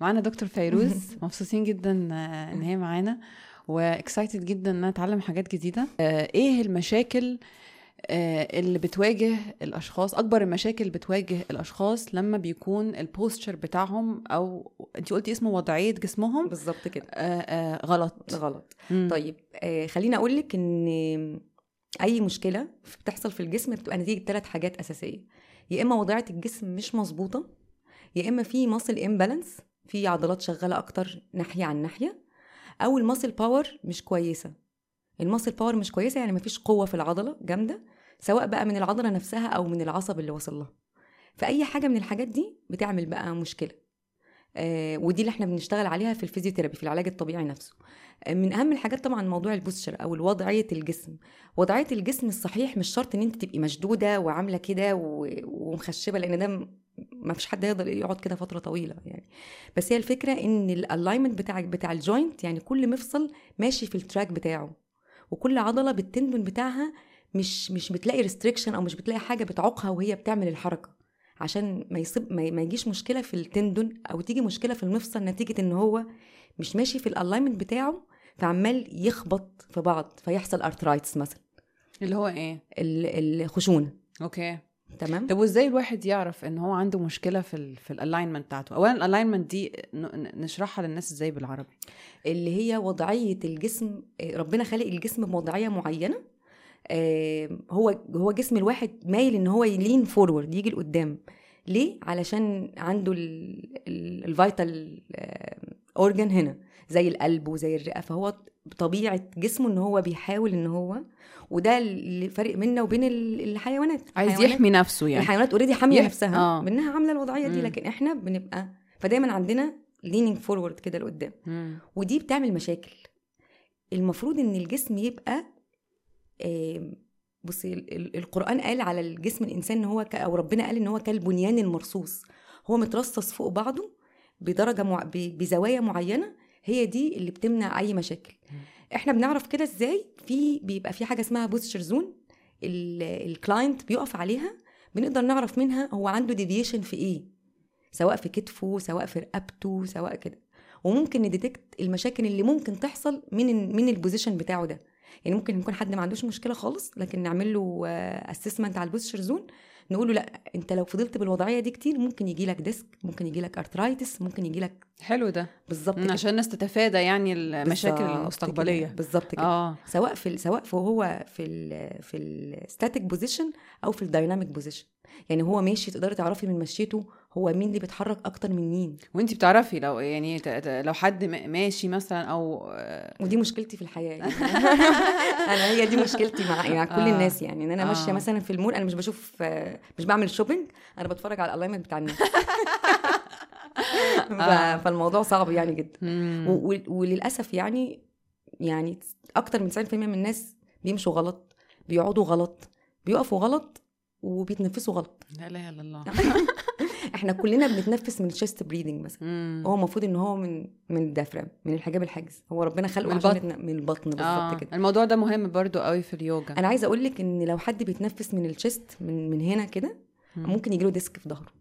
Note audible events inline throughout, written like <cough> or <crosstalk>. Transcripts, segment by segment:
معانا دكتور فيروز. <laughs> مبسوطين جدا آه، إن هي معانا. و excited جدا ان اتعلم حاجات جديدة. آه، إيه المشاكل آه، اللي بتواجه الأشخاص أكبر المشاكل اللي بتواجه الأشخاص لما بيكون ال posture بتاعهم أو انت قلتي اسمه وضعية جسمهم؟ بالظبط كده. آه، آه، غلط. غلط. مم. طيب خليني أقول لك إن أي مشكلة بتحصل في الجسم بتبقى نتيجة ثلاث حاجات أساسية. يا إما وضعية الجسم مش مظبوطة يا إما في muscle imbalance في عضلات شغالة أكتر ناحية عن ناحية أو ال muscle power مش كويسة. ال muscle power مش كويسة يعني مفيش قوة في العضلة جامدة سواء بقى من العضلة نفسها أو من العصب اللي وصل لها. فأي حاجة من الحاجات دي بتعمل بقى مشكلة. آه ودي اللي إحنا بنشتغل عليها في ال physiotherapy في العلاج الطبيعي نفسه. آه من أهم الحاجات طبعا موضوع ال posture أو وضعية الجسم. وضعية الجسم الصحيح مش شرط إن أنت تبقي مشدودة وعاملة كده ومخشبة لأن ده ما فيش حد يقدر يقعد كده فترة طويلة يعني. بس هي الفكرة إن ال alignment بتاع بتاع ال joint يعني كل مفصل ماشي في ال track بتاعه وكل عضلة بال tendon بتاعها مش مش بتلاقي restriction أو مش بتلاقي حاجة بتعوقها وهي بتعمل الحركة. عشان ما يصيب ما ما يجيش مشكلة في ال tendon أو تيجي مشكلة في المفصل نتيجة إن هو مش ماشي في ال alignment بتاعه فعمال يخبط في بعض فيحصل arthritis مثلا. اللي هو إيه؟ ال- الخشونة. okay. تمام؟ طب وازاي الواحد يعرف ان هو عنده مشكلة في ال في ال alignment بتاعته؟ اولا ال alignment دي نشرحها للناس إزاي بالعربي. اللي هي وضعية الجسم ربنا خالق الجسم بوضعية معينة هو هو جسم الواحد مايل ان هو ي lean forward يجي لقدام. ليه؟ علشان عنده ال vital organ هنا زي القلب وزي الرئة فهو طبيعة جسمه إن هو بيحاول إن هو وده اللي فرق منا وبين ال- الحيوانات عايز يحمي نفسه يعني الحيوانات already حامية نفسها آه. منها عاملة الوضعية دي. لكن إحنا بنبقى فدايما عندنا leaning forward كده لقدام. ودي بتعمل مشاكل المفروض إن الجسم يبقى آم، بصي ال- ال- القرآن قال على الجسم الإنسان إن هو ك- أو ربنا قال إن هو كالبنيان المرصوص هو مترصص فوق بعضه بدرجة مع... ب- بزوايا معينة هي دي اللي بتمنع أي مشاكل. إحنا بنعرف كده إزاي؟ في بيبقى في حاجة اسمها posture zone ال client بيقف عليها بنقدر نعرف منها هو عنده deviation في إيه. سواء في كتفه سواء في رقبته سواء كده. وممكن ن detect المشاكل اللي ممكن تحصل من من ال position بتاعه ده. يعني ممكن يكون حد ما عندوش مشكلة خالص لكن نعمل له assessment على ال posture zone نقول له لأ أنت لو فضلت بالوضعية دي كتير ممكن يجي لك disc ممكن يجي لك arthritis ممكن يجي لك حلو ده بالظبط. عشان الناس تتفادى يعني المشاكل المستقبلية. بالظبط كده آه سواء في سواء في هو في ال في ال static position أو في ال dynamic position يعني هو ماشي تقدري تعرفي من مشيته هو مين اللي بيتحرك أكتر من مين وانت بتعرفي لو يعني لو حد ماشي مثلا أو ودي مشكلتي في الحياة يعني <laughs> أنا هي دي مشكلتي مع مع كل آه. الناس يعني إن أنا ماشية آه. مثلا في المول أنا مش بشوف آه، مش بعمل shopping أنا بتفرج على ال alignment بتاع الناس <laughs> آه. فالموضوع صعب يعني جدا وللأسف يعني يعني أكتر من 90% من الناس بيمشوا غلط بيقعدوا غلط بيقفوا غلط وبيتنفسوا غلط لا إله إلا الله <laughs> إحنا كلنا بنتنفس من ال chest breathing مثلا مم. هو المفروض إن هو من من ال diaphragm من الحجاب الحاجز هو ربنا خلقه من البطن. من البطن بالظبط آه. كده الموضوع ده مهم برضو قوي في اليوجا أنا عايزة أقول لك إن لو حد بيتنفس من ال chest من من هنا كده مم. ممكن يجيله disc في ظهره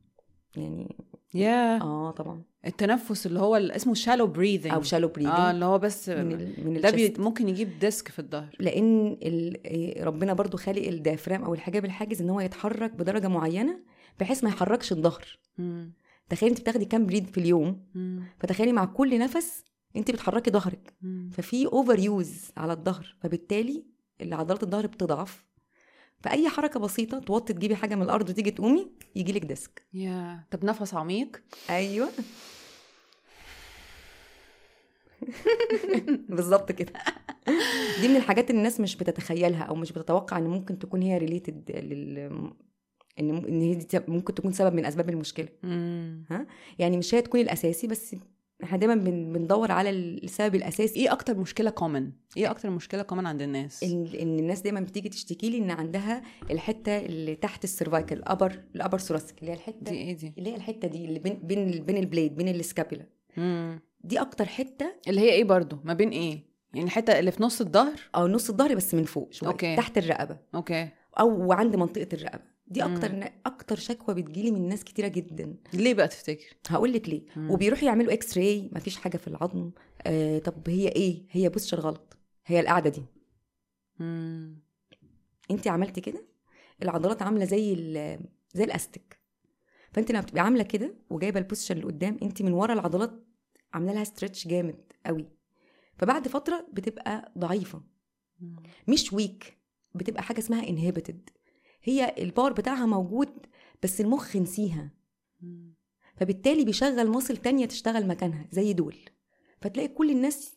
يعني يا آه طبعا. التنفس اللي هو ال- اسمه shallow breathing أو shallow breathing آه اللي هو بس من ال من ده بي ممكن يجيب disc في الظهر. لأن ال- إيه، ربنا برضو خالق ال diaphragm أو الحجاب الحاجز إن هو يتحرك بدرجة معينة بحيث ما يحركش الظهر. تخيلي أنت بتاخدي كام breath في اليوم؟ مم. فتخيلي مع كل نفس أنت بتحركي ظهرك. ففي overuse على الظهر. فبالتالي عضلات الظهر بتضعف. فأي حركة بسيطة توطي تجيبي حاجة من الأرض وتيجي تقومي يجي لك disc. يا طب نفس عميق. أيوه. <laughs> بالظبط كده. دي من الحاجات اللي الناس مش بتتخيلها أو مش بتتوقع إن ممكن تكون هي related لل إن إن هي دي ممكن تكون سبب من أسباب المشكلة. مم. يعني مش هي تكون الأساسي بس إحنا دايما بن- بندور على السبب الأساسي. إيه أكتر مشكلة common إيه أكتر مشكلة common عند الناس؟ ان إن الناس دايما بتيجي تشتكي لي إن عندها الحتة اللي تحت ال cervical ال upper ال upper thoracic اللي هي الحتة دي إيه دي؟ اللي هي الحتة دي اللي بين بين بين ال blade بين ال scapula. دي أكتر حتة اللي هي إيه برضو؟ ما بين إيه؟ يعني الحتة اللي في نص الظهر؟ أو نص الظهر بس من فوق شوية okay. تحت الرقبة. okay. أو عند منطقة الرقبة. دي أكتر مم. أكتر شكوى بتجيلي من ناس كتيرة جدا. ليه بقى تفتكر؟ هقول لك ليه. مم. وبيروحوا يعملوا x-ray مفيش حاجة في العظم. آه طب هي إيه؟ هي posture غلط. هي القعدة دي. مم. انت عملتي كده؟ العضلات عاملة زي ال- زي الاستيك فانت لما بتبقي عاملة كده وجايبة ال posture اللي قدام انت من ورا العضلات عاملة لها stretch جامد قوي. فبعد فترة بتبقى ضعيفة. مم. مش weak بتبقى حاجة اسمها inhibited هي ال power بتاعها موجود بس المخ نسيها. فبالتالي بيشغل muscle تانية تشتغل مكانها زي دول. فتلاقي كل الناس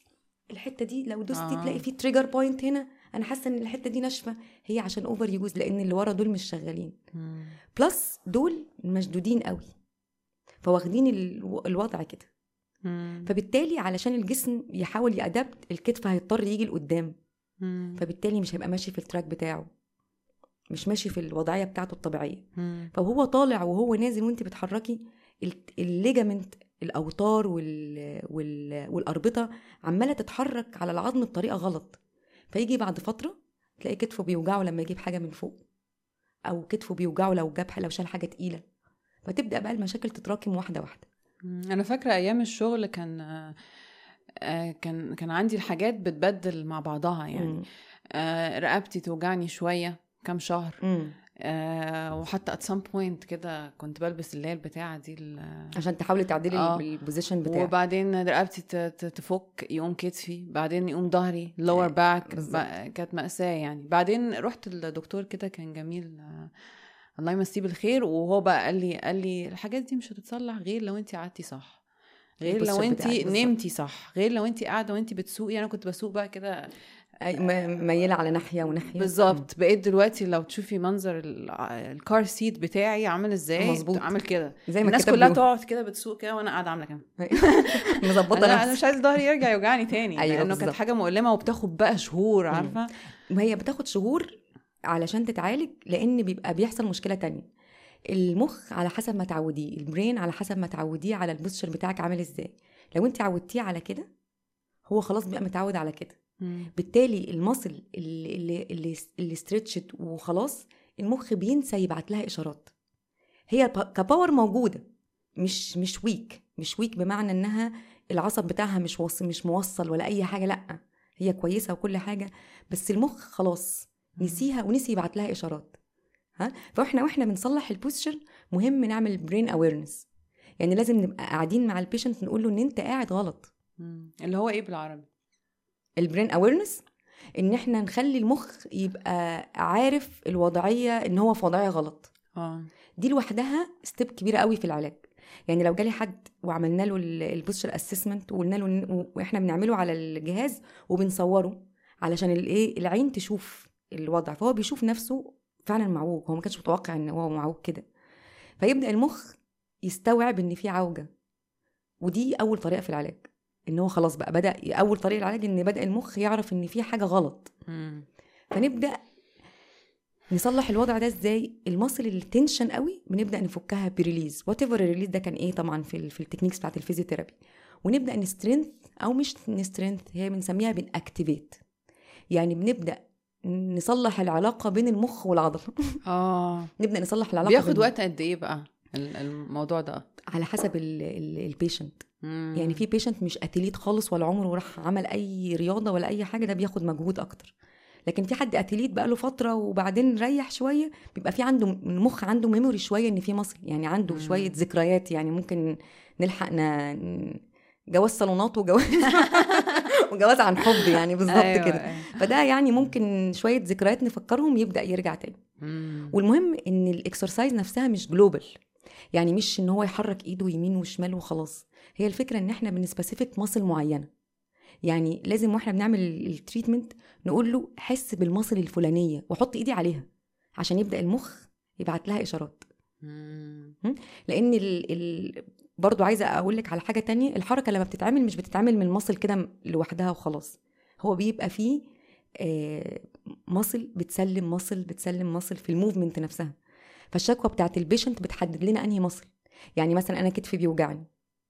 الحتة دي لو دوستي آه. تلاقي في trigger point هنا. أنا حاسة إن الحتة دي ناشفة. هي عشان overuse لأن اللي ورا دول مش شغالين. مم. plus دول مشدودين قوي. فواخدين الو- الوضع كده. فبالتالي علشان الجسم يحاول ي adapt الكتف هيضطر يجي لقدام. مم. فبالتالي مش هيبقى ماشي في ال track بتاعه مش ماشي في الوضعية بتاعته الطبيعية مم. فهو طالع وهو نازل وانت بتحركي ال- الليجامنت الأوتار وال... وال... والأربطة عمالة تتحرك على العظم بطريقة غلط فيجي بعد فترة تلاقي كتفه بيوجعه لما يجيب حاجة من فوق أو كتفه بيوجعه لو جاب لو شال حاجة تقيلة فتبدأ بقى المشاكل تتراكم واحدة واحدة. أنا فاكرة أيام الشغل كان كان كان عندي الحاجات بتبدل مع بعضها يعني. آه، رقبتي توجعني شوية كام شهر. آه، وحتى at some point كده كنت بلبس اللي هي البتاعة دي عشان تحاولي تعدلي آه. آه. ال position بتاعك وبعدين رقبتي تفك يقوم كتفي بعدين يقوم ظهري back بالظبط. بقى- كانت مأساة يعني بعدين رحت الدكتور كده كان جميل آه، الله يمسيه بالخير وهو بقى قال لي قال لي الحاجات دي مش هتتصلح غير لو انت قعدتي صح غير لو انت. نمتي صح غير لو انت قاعدة وانت بتسوقي. أنا كنت بسوق بقى كده أي- م- مياله على ناحية وناحية. بالظبط. بقيت دلوقتي لو تشوفي منظر ال- ال car seat بتاعي عامل إزاي مظبوط. عامل كده. زي ما الناس كلها. تقعد كده بتسوق كده وأنا قاعدة عاملة كده. <laughs> مظبطة أنا مش عايز ظهري يرجع يوجعني تاني. أيوة لأنه كانت. حاجة مؤلمة وبتاخد بقى شهور عارفة؟ ما هي بتاخد شهور علشان تتعالج لأن بيبقى بيحصل مشكلة تانية. المخ على حسب ما تعوديه ال brain على حسب ما تعوديه على ال posture بتاعك عامل إزاي. لو انت عودتيه على كده هو خلاص بقى متعود على كده. بالتالي ال muscle اللي اللي اللي, اللي stretched وخلاص المخ بينسى يبعت لها إشارات. هي ك power موجودة مش مش weak مش weak بمعنى إنها العصب بتاعها مش وص مش موصل ولا أي حاجة لأ هي كويسة وكل حاجة بس المخ خلاص نسيها ونسي يبعت لها إشارات. ها؟ فاحنا وإحنا بنصلح ال posture مهم نعمل brain awareness يعني لازم نبقى قاعدين مع ال patient نقول له إن أنت قاعد غلط. اللي هو إيه بالعربي؟ ال brain awareness إن إحنا نخلي المخ يبقى عارف الوضعية إن هو في وضعية غلط. آه. دي لوحدها step كبيرة قوي في العلاج. يعني لو جالي حد وعملنا له ال posture assessment وقلنا له وإحنا بنعمله على الجهاز وبنصوره علشان الايه العين تشوف الوضع. فهو بيشوف نفسه فعلا معوج. هو ما كانش متوقع إن هو معوج كده. فيبدأ المخ يستوعب إن في عوجة. ودي أول طريقة في العلاج. إن هو خلاص بقى بدأ أول طريقة العلاج إن بدأ المخ يعرف إن في حاجة غلط. مم. فنبدأ نصلح الوضع ده إزاي؟ ال muscle اللي tension قوي بنبدأ نفكها ب release. whatever ال release ده كان إيه طبعا في ال في ال techniques بتاعت ال physiotherapy. ونبدأ ن strength أو مش ن strength هي بنسميها بن activate. يعني بنبدأ نصلح العلاقة بين المخ والعضله <laughs> آه. نبدأ نصلح العلاقة بياخد وقت قد إيه بقى ال- الموضوع ده؟ على حسب ال patient. يعني في patient مش athlete خالص ولا عمره راح عمل أي رياضة ولا أي حاجة ده بياخد مجهود أكتر. لكن في حد athlete بقى له فترة وبعدين ريح شوية بيبقى في عنده المخ عنده memory شوية إن في muscle يعني عنده مم. شوية ذكريات يعني ممكن نلحق ن... جواز صالونات وجواز <laughs> وجواز عن حب يعني بالظبط أيوة، كده. أيوة. فده يعني ممكن شوية ذكريات نفكرهم يبدأ يرجع تاني. والمهم إن ال exercise نفسها مش global يعني مش إن هو يحرك إيده يمين وشمال وخلاص. هي الفكرة إن إحنا بن specific muscle معينة. يعني لازم وإحنا بنعمل ال treatment نقول له حس بال muscle الفلانية وحط إيدي عليها عشان يبدأ المخ يبعت لها إشارات. لأن ال... ال... برضو عايزة أقول لك على حاجة تانية الحركة لما بتتعمل مش بتتعمل من ال muscle كده لوحدها وخلاص. هو بيبقى فيه آه muscle بتسلم muscle بتسلم muscle في ال movement نفسها. فالشكوى بتاعت ال patient بتحدد لنا أنهي muscle يعني مثلا أنا كتفي بيوجعني.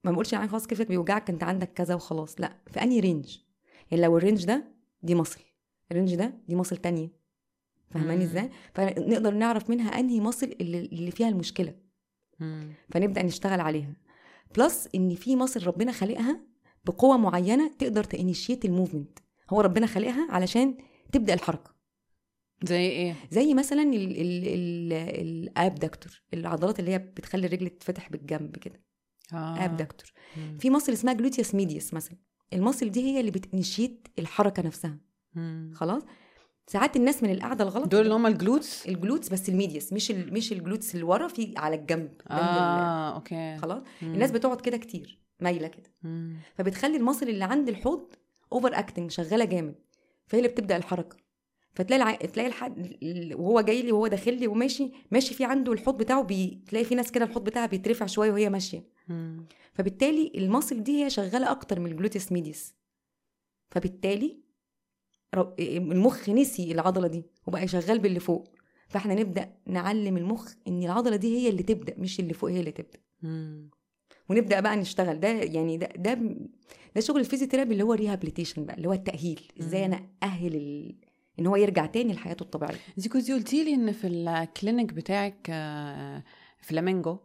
ما بقولش يعني خلاص كتفك بيوجعك أنت عندك كذا وخلاص لأ في أنهي range يعني لو ال range ده دي muscle ال range ده دي muscle تانية. فاهماني. إزاي؟ فنقدر نعرف منها أنهي muscle اللي, اللي فيها المشكلة. مم. فنبدأ نشتغل عليها. plus إن في muscle ربنا خالقها بقوة معينة تقدر ت initiate ال movement. هو ربنا خالقها علشان تبدأ الحركة. زي إيه؟ زي مثلا ال ال ال ال abductor العضلات اللي هي بتخلي الرجل تتفتح بالجنب كده. آه. abductor مم. في muscle اسمها gluteus medius مثلا. ال muscle دي هي اللي بت initiate الحركة نفسها. مم. خلاص؟ ساعات الناس من القعدة الغلط دول اللي هم ال glutes؟ ال glutes بس ال medius مش ال مش ال glutes اللي ورا في على الجنب جنب ال- آه okay. خلاص؟ مم. الناس بتقعد كده كتير مايلة كده. مم. فبتخلي ال muscle اللي عند الحوض overacting شغالة جامد. فهي اللي بتبدأ الحركة. فتلاقي الع... تلاقي الحد ال- وهو جاي لي وهو داخل لي وماشي ماشي في عنده الحوض بتاعه بي... تلاقي في ناس كده الحوض بتاعها بيترفع شوية وهي ماشية. مم. فبالتالي ال muscle دي هي شغالة أكتر من ال gluteus medius فبالتالي المخ نسي العضلة دي وبقى شغال باللي فوق. فإحنا نبدأ نعلم المخ إن العضلة دي هي اللي تبدأ مش اللي فوق هي اللي تبدأ. مم. ونبدأ بقى نشتغل. ده يعني ده ده ده شغل ال physiotherapy اللي هو rehabilitation بقى اللي هو التأهيل. إزاي. أنا أهل ال... إن هو يرجع تاني لحياته الطبيعية. انت كنتي قلتي لي إن في ال clinic بتاعك آه، فلامينجو.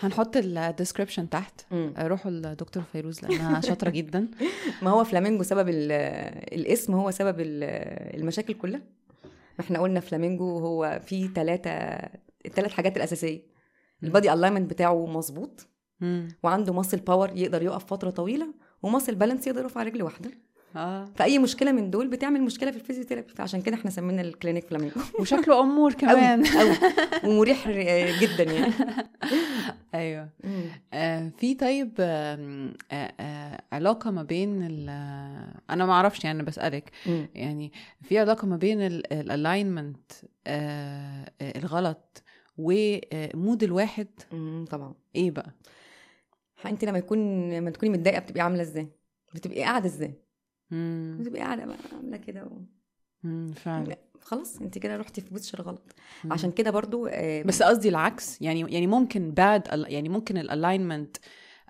هنحط ال description تحت. آه، روحوا لدكتور فيروز لأنها <laughs> شاطرة جدا. ما هو فلامينجو سبب ال- الاسم هو سبب ال- المشاكل كلها. ما إحنا قلنا فلامينجو هو فيه ثلاثة الثلاث حاجات الأساسية. ال body alignment بتاعه مظبوط. وعنده muscle power يقدر يقف فترة طويلة و muscle balance يقدر يقف على رجل واحدة. آه. فأي مشكلة من دول بتعمل مشكلة في ال physiotherapy فعشان كده إحنا سمينا ال clinic فلامينجو وشكله امور <laughs> كمان. قوي ومريح جدا يعني. <laughs> أيوه. آه في طيب آه آه علاقة ما بين آه، أنا ما أعرفش يعني بسألك. يعني في علاقة ما بين ال alignment الغلط و mood الواحد. مم. طبعا. إيه بقى؟ أنت لما يكون لما تكوني متضايقة بتبقي عاملة إزاي؟ بتبقي قاعدة إزاي. بتبقي قاعدة بقى عاملة كده و... فعلا. خلاص انت كده رحتي في posture غلط مم. عشان كده برضو آه، بس قصدي العكس يعني يعني ممكن bad يعني ممكن ال alignment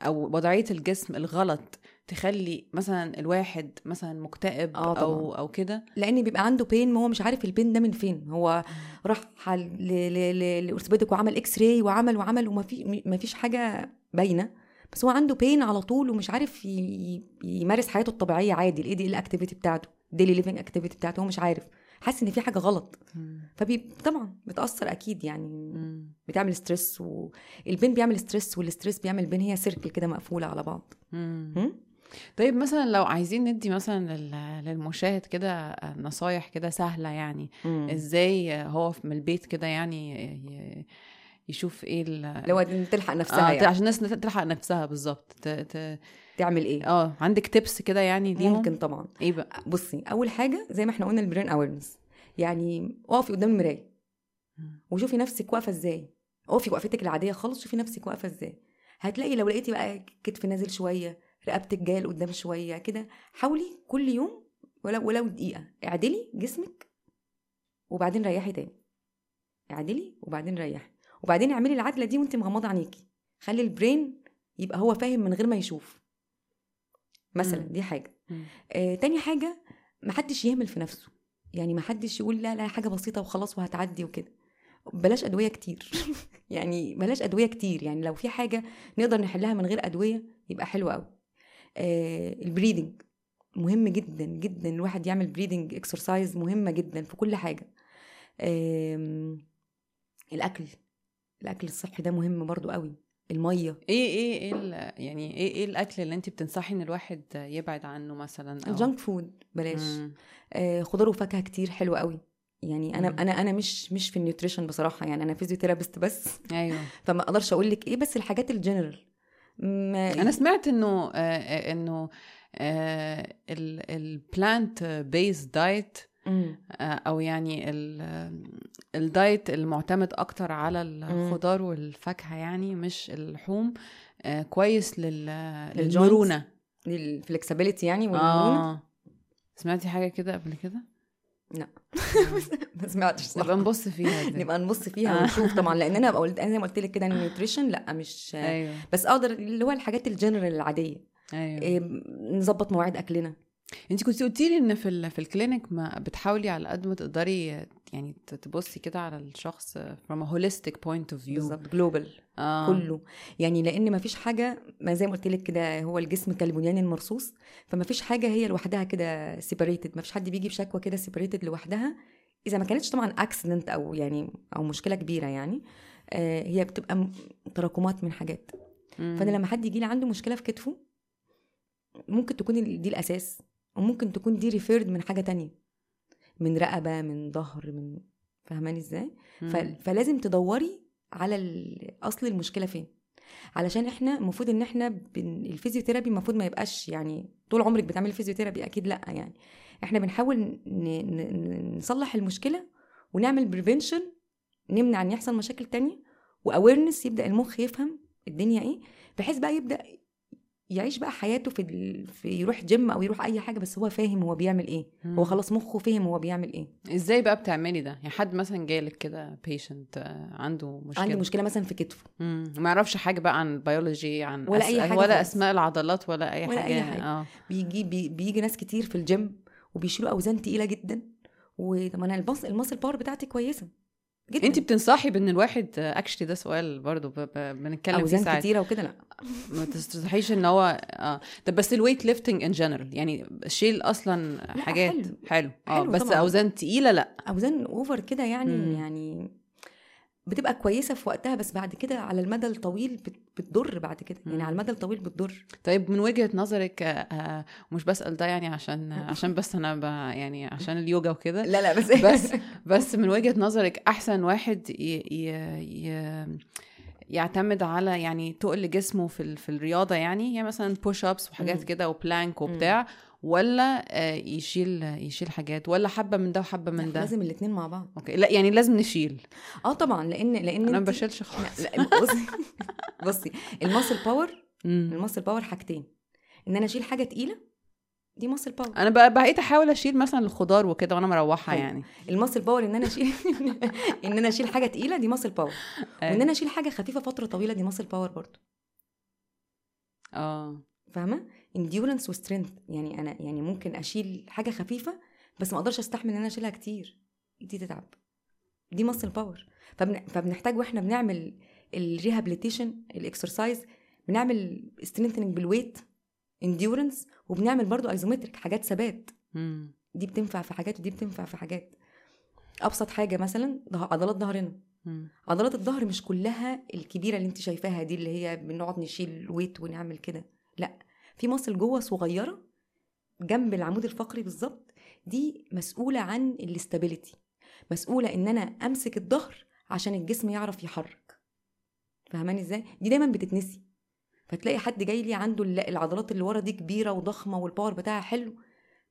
أو وضعية الجسم الغلط تخلي مثلا الواحد مثلا مكتئب آه أو طبعاً. أو كده؟ لأن بيبقى عنده pain ما هو مش عارف ال pain ده من فين. هو راح ل orthopedic وعمل x-ray وعمل وعمل وما في ما فيش حاجة باينة. بس هو عنده pain على طول ومش عارف يمارس حياته الطبيعية عادي ال ADL ال activity بتاعته daily living activity بتاعته هو مش عارف حاسس إن في حاجة غلط. فبي طبعا بتأثر أكيد يعني. بتعمل stress وال pain بيعمل stress وال stress بيعمل pain هي circle كده مقفولة على بعض؟ طيب مثلا لو عايزين ندي مثلا لل- للمشاهد كده نصايح كده سهلة يعني. إزاي هو من البيت كده يعني يشوف إيه ال- لو تلحق نفسها آه يعني. عشان الناس تلحق نفسها بالظبط. ت- ت- تعمل إيه؟ آه عندك تيبس كده يعني ليهم؟ ممكن طبعا. إيه بقى؟ بصي أول حاجة زي ما إحنا قلنا ال brain awareness يعني اقفي قدام المراية. وشوفي نفسك واقفة إزاي. اقفي وقفتك العادية خالص شوفي نفسك واقفة إزاي. هتلاقي لو لقيتي بقى كتف نازل شوية رقبتك جاية لقدام شوية كده حاولي كل يوم ولو ولو دقيقة اعدلي جسمك وبعدين ريحي تاني. اعدلي وبعدين ريحي. وبعدين اعملي العدلة دي وانت مغمضة عينيكي. خلي البرين يبقى هو فاهم من غير ما يشوف. مثلا مم. دي حاجة. مم. آه، تاني حاجة محدش يهمل في نفسه. يعني محدش يقول لا لا حاجة بسيطة وخلاص وهتعدي وكده. بلاش أدوية كتير. <laughs> يعني بلاش أدوية كتير. يعني لو في حاجة نقدر نحلها من غير أدوية يبقى حلو قوي آه ال breathing مهم جدا جدا. الواحد يعمل breathing exercise مهمة جدا في كل حاجة. آم، الأكل. الأكل الصحي ده مهم برضو قوي. المية. إيه إيه إيه يعني إيه إيه الأكل اللي انت بتنصحي إن الواحد يبعد عنه مثلا أو- ال junk food. بلاش. مم. آه، خضار وفاكهة كتير حلوة قوي. يعني أنا مم. أنا أنا مش مش في ال nutrition بصراحة. يعني أنا physiotherapist بس. أيوه. <laughs> فما أقدرش أقول لك إيه بس الحاجات الجنرال ما أنا سمعت إنه آه، آه، إنه ال plant based diet. أو يعني ال- ال diet المعتمد أكتر على الخضار والفاكهة يعني مش اللحوم. آه، كويس؟ للمرونة. ال flexibility يعني والمرونة؟ آه. سمعتي حاجة كده قبل كده؟ لا. <laughs> ما سمعتش نبقى صراحة نبص فيها. <laughs> نبقى نبص فيها آه. ونشوف. طبعا لأن أنا <laughs> بقول أنا زي ما قلت لك كده ال nutrition لأ مش أيوه. بس أقدر اللي هو الحاجات الجنرال العادية. أيوه. نظبط مواعيد أكلنا. انت كنت قلتي لي ان في ال... في ال clinic ما بتحاولي على قد ما تقدري يعني تبصي كده على الشخص from a holistic point of view. بالظبط global آه. كله. يعني لأن ما فيش حاجة ما زي ما قلت لك كده هو الجسم كالبنيان المرصوص فما فيش حاجة هي لوحدها كده separated ما فيش حد بيجي بشكوى كده separated لوحدها. إذا ما كانتش طبعا accident أو يعني أو مشكلة كبيرة يعني آه هي بتبقى تراكمات من حاجات. مم. فأنا لما حد يجي لي عنده مشكلة في كتفه ممكن تكون دي الأساس. وممكن تكون دي referred من حاجة تانية. من رقبة من ظهر من فاهماني إزاي؟ ف... فلازم تدوري على أصل المشكلة فين. علشان إحنا المفروض إن إحنا بن... ال physiotherapy المفروض ما يبقاش يعني طول عمرك بتعملي physiotherapy أكيد لأ يعني. إحنا بنحاول ن... ن... ن- نصلح المشكلة ونعمل prevention نمنع إن يحصل مشاكل تانية و awareness يبدأ المخ يفهم الدنيا إيه بحيث بقى يبدأ يعيش بقى حياته في, ال... في يروح جيم أو يروح أي حاجة بس هو فاهم هو بيعمل إيه مم. هو خلاص مخه فهم هو بيعمل إيه إزاي بقى بتعملي ده يعني حد مثلا جالك كده patient عنده مشكلة عندي مشكلة مثلا في كتفه. ما يعرفش حاجة بقى عن البيولوجي عن ولا أي حاجة ولا خالص. أسماء العضلات ولا أي ولا حاجة أي حاجة. آه بيجي بي بيجي ناس كتير في الجيم وبيشيلوا أوزان تقيلة جدا وطب أنا ال mus- ال muscle power بتاعتي كويسة جدا. انت بتنصحي بان الواحد actually ده سؤال برضو ب... ب... بنتكلم فيه اوزان ساعات. كتيره وكده لأ. <laughs> ما تستحيش إن هو آه. طب بس ال weight lifting in general يعني شيل أصلا لأ، حاجات. حلو. حلو. آه حلو بس طبعاً. أوزان تقيلة لأ. أوزان over كده يعني مم. يعني بتبقى كويسة في وقتها بس بعد كده على المدى الطويل بت- بتضر بعد كده يعني. على المدى الطويل بتضر طيب من وجهة نظرك آه، آه، مش بسأل ده يعني عشان عشان بس أنا ب... يعني عشان اليوجا وكده لا لا بس بس <laughs> بس من وجهة نظرك أحسن واحد ي... ي... ي... يعتمد على يعني تقل جسمه في. في الرياضة يعني يعني مثلا بوش ابس وحاجات. كده وبلانك وبتاع ولا آه، يشيل يشيل حاجات ولا حبة من ده وحبة من ده؟ لازم الاثنين مع بعض. okay. لا يعني لازم نشيل. آه طبعا لأن لأن أنا ما بشيلش خالص. لا بصي <laughs> بصي ال muscle power. ال muscle power حاجتين. إن أنا أشيل حاجة تقيلة دي ماسل باور. أنا بقى بقيت أحاول أشيل مثلا الخضار وكده وأنا مروحة. يعني. ال muscle power إن أنا أشيل <laughs> إن أنا أشيل حاجة تقيلة دي muscle power. أيوة. وإن أنا أشيل حاجة خفيفة فترة طويلة دي muscle power برضو. آه. فاهمة؟ endurance و strength يعني أنا يعني ممكن أشيل حاجة خفيفة بس ما أقدرش أستحمل إن أنا أشيلها كتير. دي تتعب. دي muscle power فبن... فبنحتاج وإحنا بنعمل ال rehabilitation ال exercise بنعمل strengthening بال weight endurance وبنعمل برضو isometric حاجات ثبات. دي بتنفع في حاجات ودي بتنفع في حاجات. أبسط حاجة مثلا عضلات ظهرنا. عضلات الظهر مش كلها الكبيرة اللي أنت شايفاها دي اللي هي بنقعد نشيل weight ونعمل كده. لأ. في muscle جوه صغيرة جنب العمود الفقري بالظبط دي مسؤولة عن ال stability. مسؤولة إن أنا أمسك الظهر عشان الجسم يعرف يحرك. فاهماني إزاي؟ دي دايما بتتنسي. فتلاقي حد جاي لي عنده العضلات اللي ورا دي كبيرة وضخمة وال power بتاعها حلو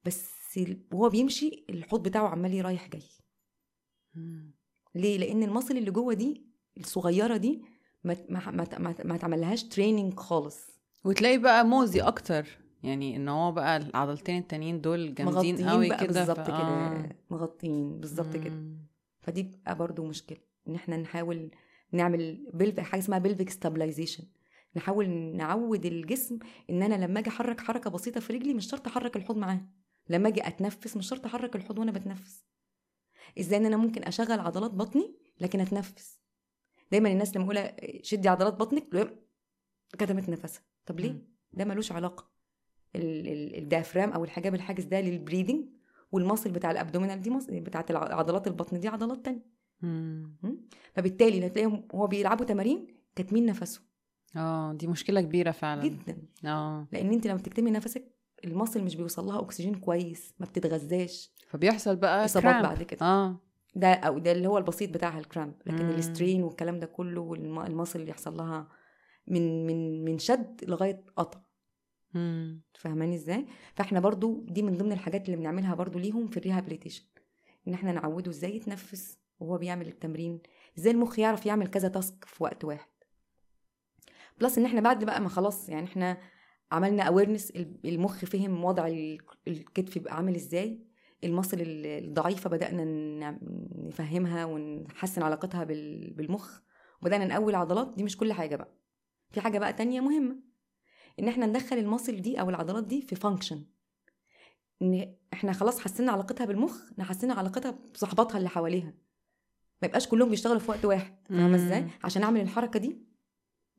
بس وهو بيمشي الحوض بتاعه عمال رايح جاي. ليه؟ لأن ال muscle اللي جوه دي الصغيرة دي ما ما ما, ما, ما تعملهاش training خالص. وتلاقي بقى موزي أكتر. يعني إن هو بقى العضلتين التانيين دول جامدين قوي كده بالظبط ف- كده. مغطيين بالظبط كده. فدي بقى برضو مشكلة إن إحنا نحاول نعمل pelv- حاجة اسمها pelvic stabilization نحاول نعود الجسم إن أنا لما أجي أحرك حركة بسيطة في رجلي مش شرط أحرك الحوض معاها. لما أجي أتنفس مش شرط أحرك الحوض وأنا بتنفس. إزاي إن أنا ممكن أشغل عضلات بطني لكن أتنفس؟ دايما الناس لما أقول شدي عضلات بطنك كتمت نفسها طب ليه؟ مم. ده ملوش علاقة. ال- ال- ال diaphragm أو الحجاب الحاجز ده لل breathing وال muscle بتاع ال abdominal دي muscle بتاعت الع- عضلات البطن دي عضلات تانية. مم. فبالتالي هتلاقيهم هو بيلعبوا تمارين كاتمين نفسهم آه دي مشكلة كبيرة فعلا. جدا. آه. لأن أنت لما بتكتمي نفسك ال muscle مش بيوصل لها اكسجين كويس ما بتتغذاش. فبيحصل بقى إصابات. بعد كده. آه. ده أو ده اللي هو البسيط بتاعها ال cramp لكن مم. ال strain والكلام ده كله وال muscle اللي يحصل لها من من من شد لغاية قطع. فاهماني إزاي؟ فاحنا برضو دي من ضمن الحاجات اللي بنعملها برضو ليهم في ال rehabilitation ان إحنا نعوده إزاي يتنفس وهو بيعمل التمرين إزاي المخ يعرف يعمل كذا task في وقت واحد. plus ان إحنا بعد بقى ما خلاص يعني إحنا عملنا awareness المخ فهم وضع ال- الكتف يبقى عامل إزاي ال muscle ال- الضعيفة بدأنا نفهمها ونحسن علاقتها بال- بالمخ وبدأنا نقوي العضلات دي مش كل حاجة بقى. في حاجة بقى تانية مهمة إن إحنا ندخل ال muscle دي أو العضلات دي في function إن إحنا خلاص حسينا علاقتها بالمخ نحسنا علاقتها بصحباتها اللي حواليها ما يبقاش كلهم بيشتغلوا في وقت واحد فاهمة. إزاي عشان أعمل الحركة دي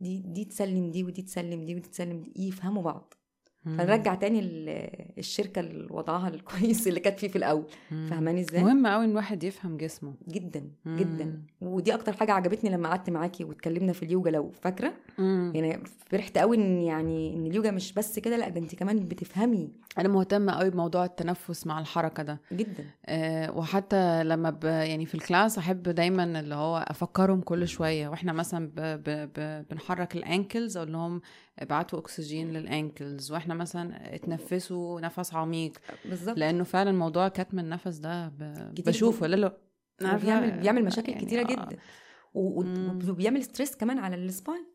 دي دي تسلم دي ودي تسلم دي ودي تسلم دي يفهموا بعض. فنرجع تاني ال- الشركة لوضعها الكويس اللي كانت فيه في الأول. فاهماني إزاي؟ مهم قوي إن الواحد يفهم جسمه. جدا مم. جدا. ودي أكتر حاجة عجبتني لما قعدت معاكي واتكلمنا في اليوجا لو فاكرة. يعني فرحت قوي إن يعني إن اليوجا مش بس كده لأ ده أنت كمان بتفهمي. أنا مهتمة قوي بموضوع التنفس مع الحركة ده. جدا. أه وحتى لما ب يعني في ال class أحب دايما اللي هو أفكرهم كل شوية. وإحنا مثلا ب ب ب بنحرك ال ankles أقول لهم ابعتوا أكسجين لل ankles. وإحنا مثلا اتنفسوا نفس عميق بالظبط لأنه فعلا موضوع كتم النفس ده ب... بشوفه لا لا بيعمل بيعمل مشاكل يعني كتيرة آه. جدا. وبيعمل stress كمان على ال spine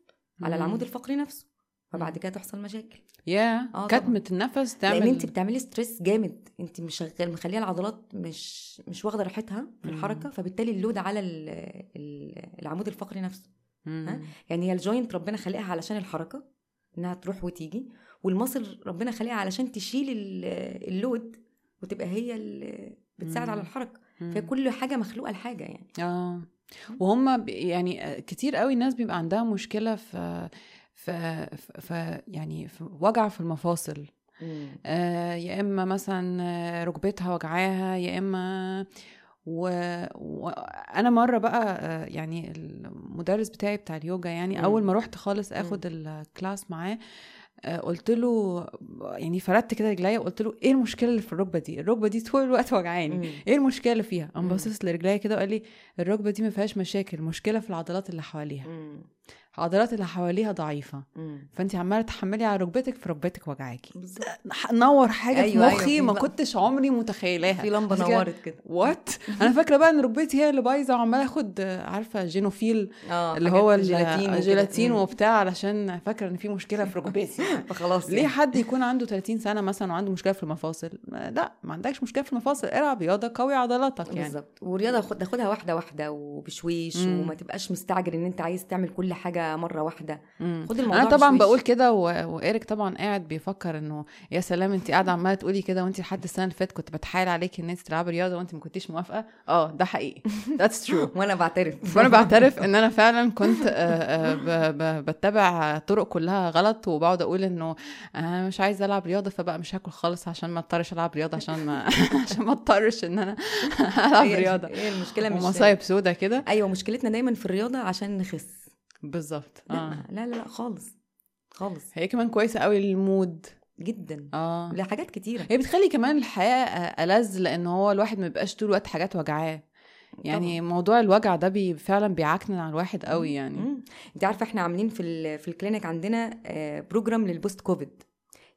على. العمود الفقري نفسه فبعد كده تحصل مشاكل يا آه طبعاً. كتمة النفس تعمل لأن انت بتعملي stress جامد انت مشغل مخلية العضلات مش مش واخدة راحتها في. الحركة فبالتالي ال load على ال ال العمود الفقري نفسه. ها؟ يعني هي ال joint ربنا خلقها علشان الحركة إنها تروح وتيجي وال muscle ربنا خلقها علشان تشيل ال- ال load وتبقى هي اللي بتساعد. على الحركة. فكل حاجة مخلوقة لحاجة يعني. آه. وهم يعني كتير قوي الناس بيبقى عندها مشكلة في في في يعني في وجع في المفاصل. آه يا إما مثلا ركبتها وجعاها يا إما وأنا و... مرة بقى آه، يعني المدرس بتاعي بتاع اليوجا يعني. أول ما رحت خالص آخد الكلاس معاه قلت له يعني فردت كده رجليا وقلت له إيه المشكلة اللي في الركبة دي الركبة دي طول الوقت وجعاني. إيه المشكلة اللي فيها قام. باصص لرجليا كده وقال لي الركبة دي ما فيهاش مشاكل المشكلة في العضلات اللي حواليها مم. العضلات اللي حواليها ضعيفة. فانت عمالة تحملي على ركبتك فركبتك وجعاكي. نور حاجة أيوة، في أيوة، مخي في ما كنتش عمري متخيلاها. في لمبة نورت كده. وأنا فاكرة بقى إن ركبتي هي اللي بايظة وعمالة آخد آه، عارفة Genuphil آه اللي هو. الجيلاتين. وبتاع علشان فاكرة إن في مشكلة في ركبتي. <laughs> فخلاص <laughs> ليه يعني. حد يكون عنده 30 سنة مثلا وعنده مشكلة في المفاصل؟ لا ما عندكش مشكلة في المفاصل. العب رياضة قوي عضلاتك يعني. بالظبط. والرياضة خد تاخدها واحدة واحدة وبشويش. وما تبقاش مستعجل إن أنت عايز تعمل كل حاجة مرة واحدة. خد الموضوع أنا طبعا. بقول كده و... وإيريك طبعا قاعد بيفكر إنه يا سلام انت قاعدة عمالة تقولي كده وانت لحد السنة اللي فاتت كنت بتحايل عليكي إن انت تلعبي رياضة وانت ما كنتيش موافقة؟ آه ده حقيقي. <laughs> that's true وأنا بعترف. وأنا بعترف إن أنا فعلا كنت آه، آه، ب- بتبع طرق كلها غلط وبقعد أقول إنه أنا مش عايزة ألعب رياضة فبقى مش هاكل خالص عشان ما أضطرش ألعب رياضة عشان ما <laughs> عشان ما أضطرش إن أنا <laughs> ألعب رياضة. هي المشكلة مش ومصايب سودا كده. أيوه مشكلتنا دايما في الرياضة عشان نخس. بالظبط. لا آه. لا لا, لا خالص خالص. هي كمان كويسة قوي لل mood. جدا. آه. لحاجات كتيرة. هي بتخلي كمان الحياة ألذ لأن هو الواحد ما بيبقاش طول الوقت حاجات وجعاه. يعني موضوع الوجع ده بي فعلا بيعكنن على الواحد قوي يعني. انت عارفة إحنا عاملين في في ال clinic عندنا آه، program لل post COVID.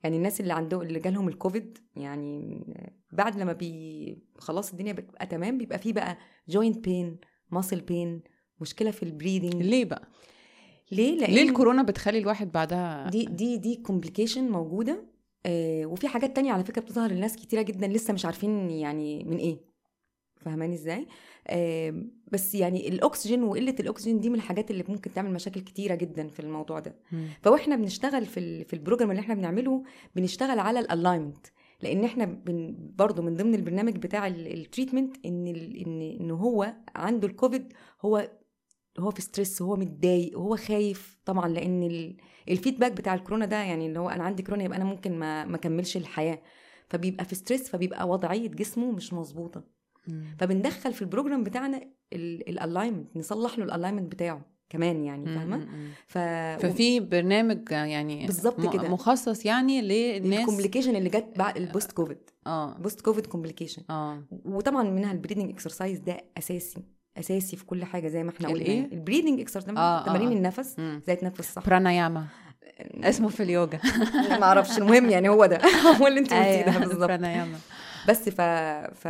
يعني الناس اللي عندهم اللي جالهم الكوفيد يعني بعد لما بي خلاص الدنيا بتبقى تمام بيبقى فيه بقى joint pain muscle pain مشكلة في ال breathing ليه بقى؟ ليه؟ لأن ليه الكورونا بتخلي الواحد بعدها دي دي دي complication موجودة. آه وفي حاجات تانية على فكرة بتظهر لناس كتيرة جدا لسه مش عارفين يعني من إيه. فاهماني إزاي؟ آه بس يعني الأكسجين وقلة الأكسجين دي من الحاجات اللي ممكن تعمل مشاكل كتيرة جدا في الموضوع ده. مم. فوإحنا بنشتغل في في ال program اللي إحنا بنعمله بنشتغل على ال alignment لأن إحنا بن برضو من ضمن البرنامج بتاع ال treatment إن ال- إن إن هو عنده الكوفيد هو هو في stress هو متضايق وهو خايف طبعا لأن ال- ال feedback بتاع الكورونا ده يعني اللي هو أنا عندي كورونا يبقى أنا ممكن ما ما اكملش الحياة. فبيبقى في stress فبيبقى وضعية جسمه مش مظبوطة. فبندخل في ال program بتاعنا ال alignment نصلح له ال alignment بتاعه كمان يعني فاهمة. ف ففي برنامج يعني بالظبط كده. مخصص يعني للناس ال complication اللي جت بعد ال post COVID آه. post COVID complication آه. وطبعا منها ال breathing exercise ده أساسي. أساسي في كل حاجة زي ما إحنا قلنا. الإيه؟ ال breathing exercise آه، آه، تمارين آه. النفس مم. زي تنفس صح. pranayama اسمه في اليوجا. <laughs> ما أعرفش المهم يعني هو ده. <laughs> هو اللي انت قلتيه ده أيوة، بالظبط. pranayama بس ف... ف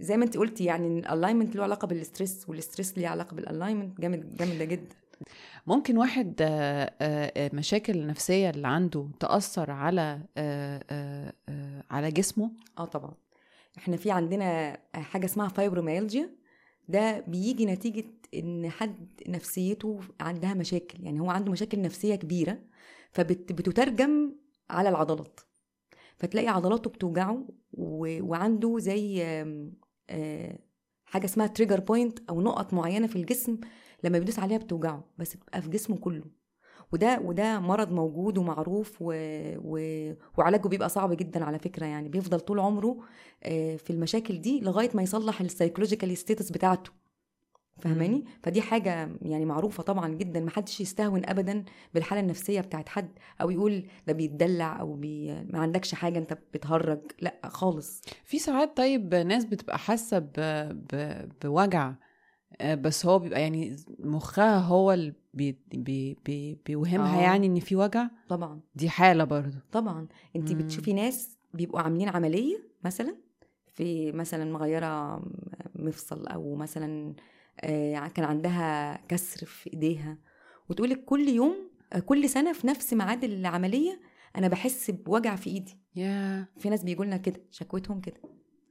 زي ما انت قلتي يعني ال alignment له علاقة بال stress وال stress ليه علاقة بال alignment جامد جامده جدا. ممكن واحد آه، آه، آه، مشاكل النفسية اللي عنده تأثر على آه، آه، آه، على جسمه؟ آه طبعا. إحنا في عندنا حاجة اسمها فايبروميالجيا ده بيجي نتيجة إن حد نفسيته عندها مشاكل يعني هو عنده مشاكل نفسية كبيرة فبتترجم على العضلات فتلاقي عضلاته بتوجعه. وعنده زي آه، حاجة اسمها trigger point أو نقط معينة في الجسم لما بيدوس عليها بتوجعه بس بتبقى في جسمه كله وده وده مرض موجود ومعروف و... و... وعلاجه بيبقى صعب جدا على فكرة يعني بيفضل طول عمره آه، في المشاكل دي لغاية ما يصلح ال psychological status بتاعته. فاهماني؟ فدي حاجة يعني معروفة طبعا جدا محدش يستهون ابدا بالحالة النفسية بتاعت حد أو يقول ده بيتدلع أو بي... ما عندكش حاجة أنت بتهرج لأ خالص. في ساعات طيب ناس بتبقى حاسة ب... ب... بوجع آه، بس هو بيبقى يعني مخها هو اللي بي... بي... بي... بيوهمها آه. يعني إن في وجع؟ طبعا. دي حالة برضو. طبعا. انت مم. بتشوفي ناس بيبقوا عاملين عملية مثلا في مثلا مغيرة مفصل أو مثلا آه، كان عندها كسر في إيديها وتقولك كل يوم كل سنة في نفس ميعاد العملية أنا بحس بوجع في إيدي. يا في ناس بيقول لنا كده شكوتهم كده.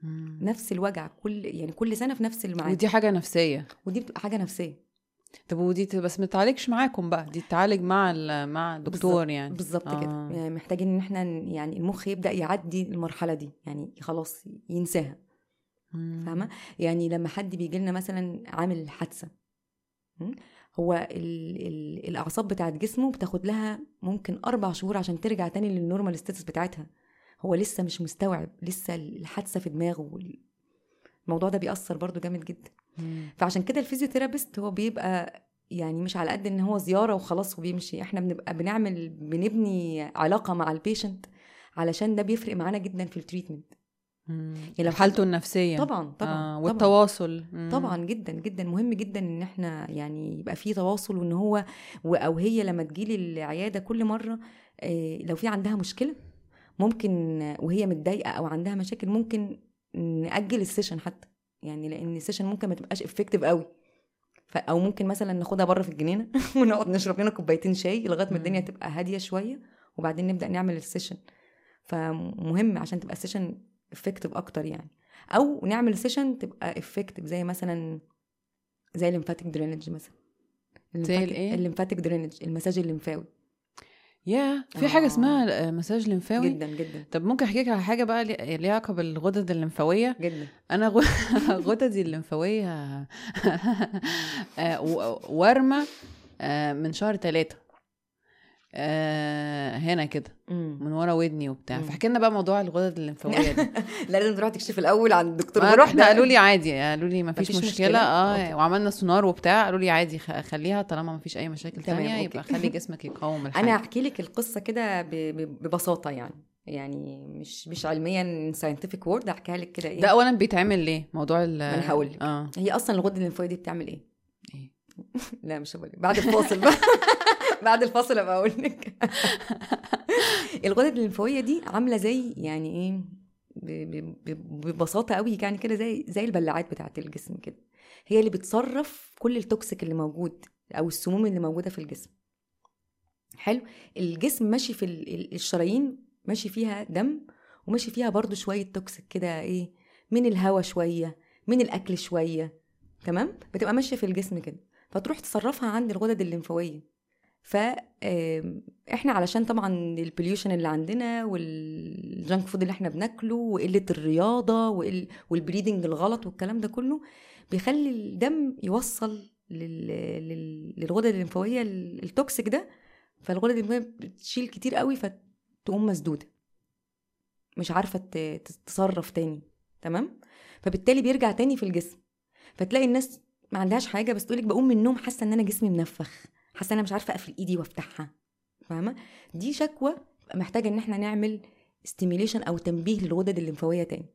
مم. نفس الوجع كل يعني كل سنة في نفس الميعاد. ودي حاجة نفسية. ودي بتبقى حاجة نفسية. طب ودي بس ما تعالجش معاكم بقى دي تتعالج مع. مع دكتور بالظبط- يعني بالظبط آه. كده. يعني محتاجين إن إحنا يعني المخ يبدأ يعدي المرحلة دي يعني خلاص ينساها. فاهمة يعني لما حد بيجي لنا مثلا عامل حادثة? هو ال ال الأعصاب بتاعت جسمه بتاخد لها ممكن أربع شهور عشان ترجع تاني لل normal status بتاعتها هو لسه مش مستوعب لسه الحادثة في دماغه الموضوع ده بيأثر برضو جامد جدا. فعشان كده ال physiotherapist هو بيبقى يعني مش على قد إن هو زيارة وخلاص وبيمشي. إحنا بنبقى بنعمل بنبني علاقة مع ال patient علشان ده بيفرق معانا جدا في ال treatment مم. لو حالته النفسية. طبعا طبعا آه. طبعا والتواصل. مم. طبعا جدا جدا. مهم جدا إن إحنا يعني يبقى في تواصل وإن هو أو هي لما تجيلي العيادة كل مرة آه، لو في عندها مشكلة ممكن آه، وهي متضايقة أو عندها مشاكل ممكن نأجل ال session حتى. يعني لأن ال session ممكن ما تبقاش effective قوي. ف- أو ممكن مثلا ناخدها بره في الجنينة <laughs> ونقعد نشرب لنا كوبايتين شاي لغاية ما الدنيا. تبقى هادية شوية وبعدين نبدأ نعمل ال session فمهم عشان تبقى ال session effective أكتر يعني. أو نعمل session تبقى effective زي مثلا زي ال lymphatic drainage مثلا. زي الإيه؟ ال lymphatic drainage المساج الليمفاوي. يا في حاجة آه. اسمها آه، مساج لمفاوي جدا جدا. طب ممكن أحكي لك على حاجة بقى لي- ليها علاقة بالغدد الليمفاوية؟ جدا. أنا <laughs> غددي الليمفاوية <laughs> آه، و- ورمه آه، من شهر ثلاثة هنا كده. من ورا ودني وبتاع. فحكي لنا بقى موضوع الغدد الليمفاويه دي <laughs> لازم تروح تكشف الأول عند الدكتور. رحنا قالوا لي عادي قالوا لي ما فيش مفيش مشكلة, مشكلة؟ آه okay. وعملنا سونار وبتاع قالوا لي عادي خليها طالما ما فيش أي مشاكل okay. يبقى خلي <laughs> جسمك يقاوم الحاجة أنا هحكي لك القصة كده ببساطة يعني يعني مش مش علميا ساينتفك وورد هحكيها لك كده إيه ده اولا بيتعمل ليه موضوع ال ما أنا هقولك. آه هي أصلا الغده الليمفاويه دي بتعمل إيه إيه؟ <laughs> لا مش هقول بعد الفاصل بقى. <laughs> بعد الفاصل أبقى أقول لك. <laughs> الغدد الليمفاوية دي عاملة زي يعني إيه ببساطة قوي يعني كده زي زي البلاعات بتاعة الجسم كده. هي اللي بتصرف كل ال toxic اللي موجود أو السموم اللي موجودة في الجسم. حلو. الجسم ماشي في ال- ال- الشرايين ماشي فيها دم وماشي فيها برضو شوية toxic كده إيه من الهواء شوية من الأكل شوية. تمام؟ بتبقى ماشية في الجسم كده. فتروح تصرفها عند الغدد الليمفاوية. ف آم، إحنا علشان طبعا ال pollution اللي عندنا وال junk food اللي إحنا بناكله وقلة الرياضة وال- وال breathing الغلط والكلام ده كله بيخلي الدم يوصل لل... لل... للغدد الليمفاوية ال- ال toxic ده. فالغدد الليمفاوية بتشيل كتير قوي فتقوم مسدودة. مش عارفة تتصرف تاني. تمام؟ فبالتالي بيرجع تاني في الجسم. فتلاقي الناس ما عندهاش حاجة بس تقولك بقوم من النوم حاسة إن أنا جسمي منفخ حاسة إن أنا مش عارفة أقفل إيدي وأفتحها. فاهمة؟ دي شكوى محتاجة إن إحنا نعمل stimulation أو تنبيه للغدد الليمفاوية تاني.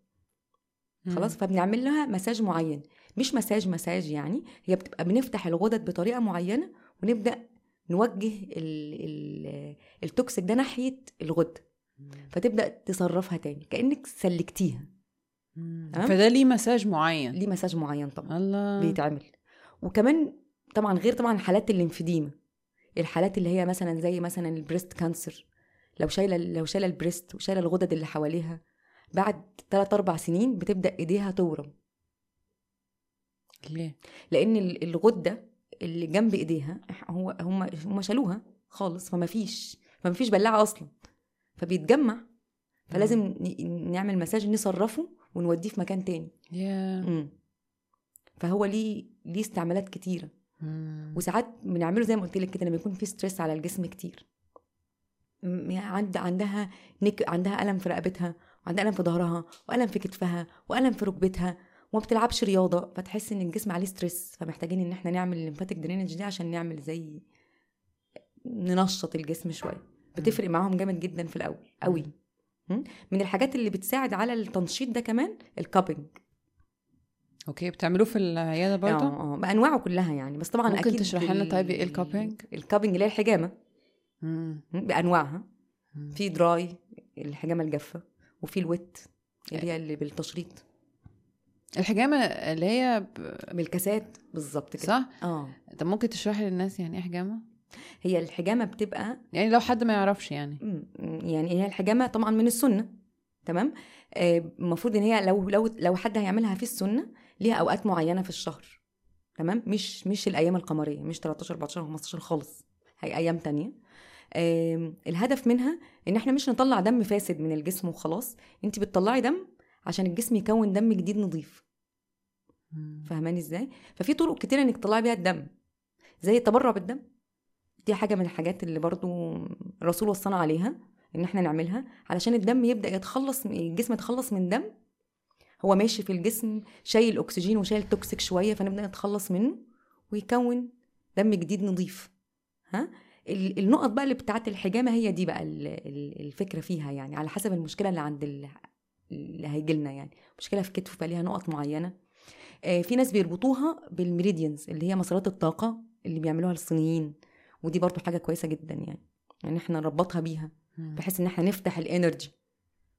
خلاص؟ فبنعمل لها مساج معين. مش مساج مساج يعني هي بتبقى بنفتح الغدد بطريقة معينة ونبدأ نوجه ال ال ال toxic ده ناحية الغده فتبدأ تصرفها تاني كأنك سلكتيها. تمام؟ فده ليه مساج معين. ليه مساج معين طبعا. الله. بيتعمل. وكمان طبعا غير طبعا حالات ال lymphedema الحالات اللي هي مثلا زي مثلا ال breast cancer. لو شايلة لو شايلة ال breast وشايلة الغدد اللي حواليها بعد 3 4 سنين بتبدأ إيديها تورم. ليه؟ لأن ال- الغدة اللي جنب إيديها هو هم هم شالوها خالص فما فيش فما فيش بلاعة أصلا. فبيتجمع. فلازم نعمل مساج نصرفه ونوديه في مكان تاني. مم. فهو ليه ليه استعمالات كتيرة. مم. وساعات بنعمله زي ما قلت لك كده لما يكون في ستريس على الجسم كتير. يعني عند عندها نك عندها ألم في رقبتها وعندها ألم في ظهرها وألم في كتفها وألم في ركبتها. وما بتلعبش رياضة فتحس إن الجسم عليه stress فمحتاجين إن إحنا نعمل ال lymphatic drainage دي عشان نعمل زي ننشط الجسم شوية. بتفرق معاهم جامد جدا في الأول قوي? من الحاجات اللي بتساعد على التنشيط ده كمان ال cupping okay بتعملوه في العيادة برضه؟ آه آه بأنواعه كلها يعني. بس طبعا ممكن أكيد تشرحي لنا طيب إيه ال cupping؟ ال cupping اللي هي الحجامة. مم. بأنواعها. مم. في dry الحجامة الجافة وفي ال wet اللي هي اللي بالتشريط. الحجامة اللي هي ب... بالكاسات بالظبط كده. صح؟ آه. طب ممكن تشرحي للناس يعني إيه حجامة؟ هي الحجامة بتبقى يعني لو حد ما يعرفش يعني. يعني هي الحجامة طبعا من السنة تمام؟ آه، المفروض إن هي لو لو لو حد هيعملها في السنة ليها أوقات معينة في الشهر تمام؟ مش مش الأيام القمرية مش 13 14 15 خالص هي أيام تانية. الهدف منها إن إحنا مش نطلع دم فاسد من الجسم وخلاص انت بتطلعي دم عشان الجسم يكون دم جديد نظيف. فاهماني إزاي؟ ففي طرق كتيرة إنك تطلعي بيها الدم زي التبرع بالدم. دي حاجة من الحاجات اللي برضو الرسول وصانا عليها إن إحنا نعملها علشان الدم يبدأ يتخلص الجسم يتخلص من دم. هو ماشي في الجسم شايل اكسجين وشايل toxic شوية فنبدأ نتخلص منه ويكون دم جديد نظيف. ها؟ ال- النقط بقى اللي بتاعت الحجامة هي دي بقى ال- ال- الفكرة فيها يعني على حسب المشكلة اللي عند ال- اللي هيجي لنا يعني. مشكلة في كتفه فليها نقط معينة. آه، في ناس بيربطوها بال meridians اللي هي مسارات الطاقة اللي بيعملوها الصينيين. ودي برضو حاجة كويسة جدا يعني يعني إحنا نربطها بيها. بحيث إن إحنا نفتح ال energy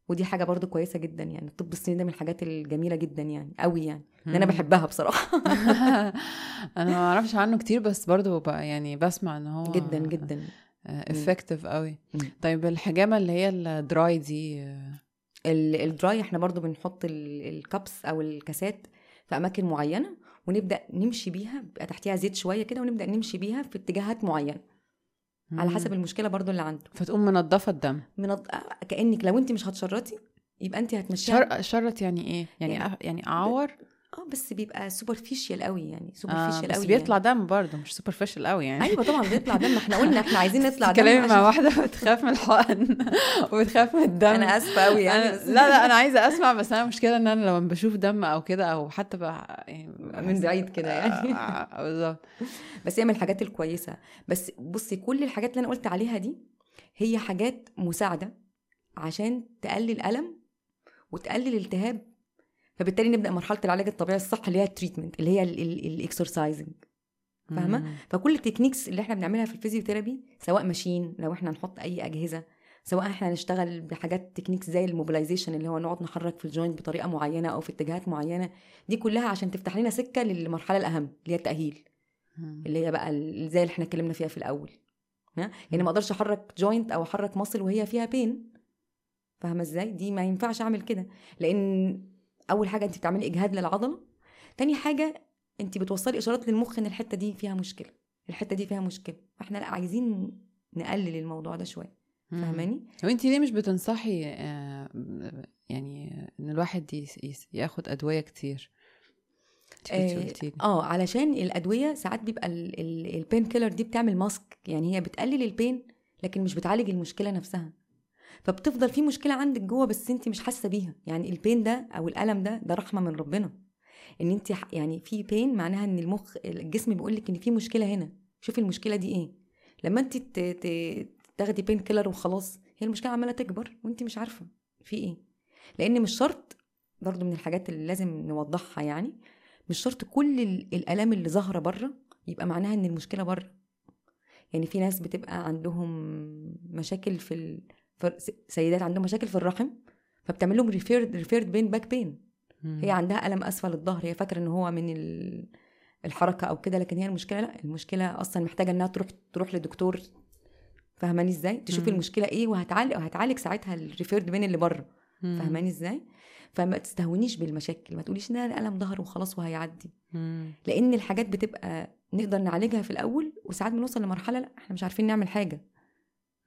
ودي حاجة برضو كويسة جدا يعني الطب الصيني ده من الحاجات الجميلة جدا يعني قوي يعني إن أنا. بحبها بصراحة <laughs> <laughs> أنا ما أعرفش عنه كتير بس برضه بقى يعني بسمع إن هو جدا جدا effective قوي مم. طيب الحجامة اللي هي ال dry دي آه، ال- ال dry إحنا برضو بنحط ال- ال cups أو الكاسات في أماكن معينة ونبدأ نمشي بيها بيبقى تحتيها زيت شوية كده ونبدأ نمشي بيها في اتجاهات معينة. على. حسب المشكلة برضو اللي عنده. فتقوم منضفة الدم. من الض- كأنك لو أنت مش هتشرطي يبقى أنت هتمشيها. شر... شرط يعني إيه؟ يعني يعني- أ... يعني أعور؟ آه بس بيبقى superficial قوي يعني آه superficial بس قوي بيطلع دم برضه مش superficial قوي يعني. أيوه طبعا بيطلع دم إحنا قلنا إحنا عايزين <laughs> نطلع دم كلامي مع واحدة بتخاف من الحقن <laughs> وبتخاف من الدم. أنا آسفة قوي يعني أنا... بس لا لا أنا عايزة أسمع بس أنا مشكلة إن أنا لما بشوف دم أو كده أو حتى بقى يعني من بعيد كده يعني. آه، آه، بالظبط. بس هي من الحاجات الكويسة. بس بصي كل الحاجات اللي أنا قلت عليها دي هي حاجات مساعدة عشان تقلل ألم وتقلل التهاب فبالتالي نبدأ مرحلة العلاج الطبيعي الصح اللي هي ال treatment اللي هي ال exercising فاهمة؟ مم. فكل ال techniques اللي إحنا بنعملها في ال physiotherapy سواء ماشين لو إحنا نحط أي أجهزة سواء إحنا نشتغل بحاجات techniques زي ال mobilization اللي هو نقعد نحرك في ال joint بطريقة معينة أو في اتجاهات معينة دي كلها عشان تفتح لنا سكة للمرحلة الأهم اللي هي التأهيل. اللي هي بقى زي اللي إحنا اتكلمنا فيها في الأول ها؟ يعني ما أقدرش أحرك joint أو أحرك muscle وهي فيها pain فاهمة إزاي دي ما ينفعش أعمل كده لأن أول حاجة انت بتعملي إجهاد للعضله تاني حاجة انت بتوصلي إشارات للمخ إن الحتة دي فيها مشكلة الحتة دي فيها مشكلة فإحنا لأ عايزين نقلل الموضوع ده شوية. فاهماني وانت ليه مش بتنصحي آه، يعني إن الواحد ياخد أدوية كتير آه،. آه علشان الأدوية ساعات بيبقى البين كيلر دي بتعمل ماسك يعني هي بتقلل البين لكن مش بتعالج المشكلة نفسها فبتفضل في مشكلة عندك جوه بس انت مش حاسة بيها. يعني البين ده أو الألم ده ده رحمة من ربنا. إن انت يعني في بين معناها إن المخ الجسم بيقول لك إن في مشكلة هنا. شوفي المشكلة دي إيه. لما انت تاخدي pain killer وخلاص هي المشكلة عمالة تكبر وانت مش عارفة في إيه. لأن مش شرط برضو من الحاجات اللي لازم نوضحها يعني مش شرط كل ال- الالام اللي ظاهرة بره يبقى معناها إن المشكلة بره. يعني في ناس بتبقى عندهم مشاكل في سيدات عندهم مشاكل في الرحم فبتعمل لهم referred referred pain back pain. هي عندها ألم أسفل الظهر هي فاكرة إن هو من ال... الحركة أو كده لكن هي المشكلة لا المشكلة أصلا محتاجة إنها تروح تروح لدكتور فاهماني إزاي تشوفي مم. المشكلة إيه وهتعالج وهتعالج ساعتها ال referred pain اللي بره. فاهماني إزاي فما تستهونيش بالمشاكل ما تقوليش ان أنا ألم ظهر وخلاص وهيعدي. لأن الحاجات بتبقى نقدر نعالجها في الأول وساعات بنوصل لمرحلة لا إحنا مش عارفين نعمل حاجة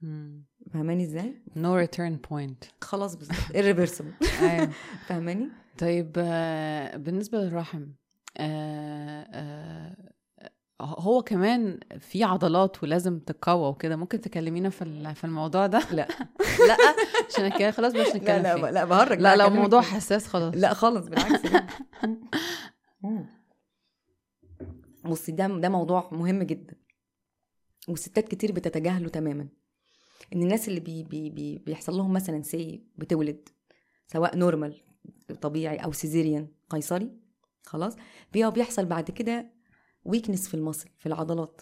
مم. فاهماني إزاي؟ no return point خلاص بالظبط <laughs> irreversible. أيوه. <laughs> فاهماني طيب آه، بالنسبة للرحم آه، آه، هو كمان في عضلات ولازم تقوى وكده. ممكن تكلمينا في في الموضوع ده؟ لا. <laughs> لا عشان كده خلاص مش نتكلم لا لا لا بهرج لا أكلمك موضوع. حساس خلاص. لا خالص بالعكس. بصي ده ده موضوع مهم جدا. وستات كتير بتتجاهله تماما. إن الناس اللي بي بي بي بيحصل لهم مثلا C بتولد سواء normal طبيعي أو cesarean قيصري خلاص بي- بيحصل بعد كده weakness في ال muscle في العضلات.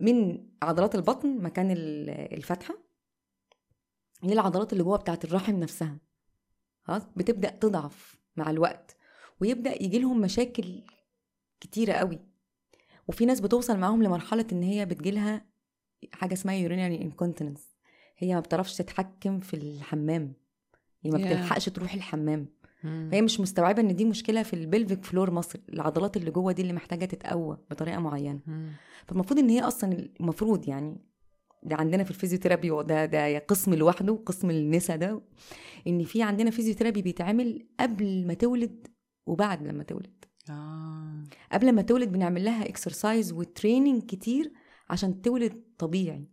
من عضلات البطن مكان ال- الفتحة للعضلات اللي جوه بتاعت الرحم نفسها. خلاص بتبدأ تضعف مع الوقت ويبدأ يجي لهم مشاكل كتيرة قوي. وفي ناس بتوصل معاهم لمرحلة إن هي بتجيلها حاجة اسمها urinary incontinence هي ما بتعرفش تتحكم في الحمام هي ما Yeah. بتلحقش تروح الحمام. فهي مش مستوعبة إن دي مشكلة في ال pelvic floor muscle العضلات اللي جوه دي اللي محتاجة تتقوى بطريقة معينة. فالمفروض إن هي أصلا المفروض يعني ده عندنا في ال physiotherapy وده ده قسم لوحده قسم النساء ده إن في عندنا physiotherapy بيتعمل قبل ما تولد وبعد لما تولد آه. قبل ما تولد بنعمل لها exercise و training كتير عشان تولد طبيعي.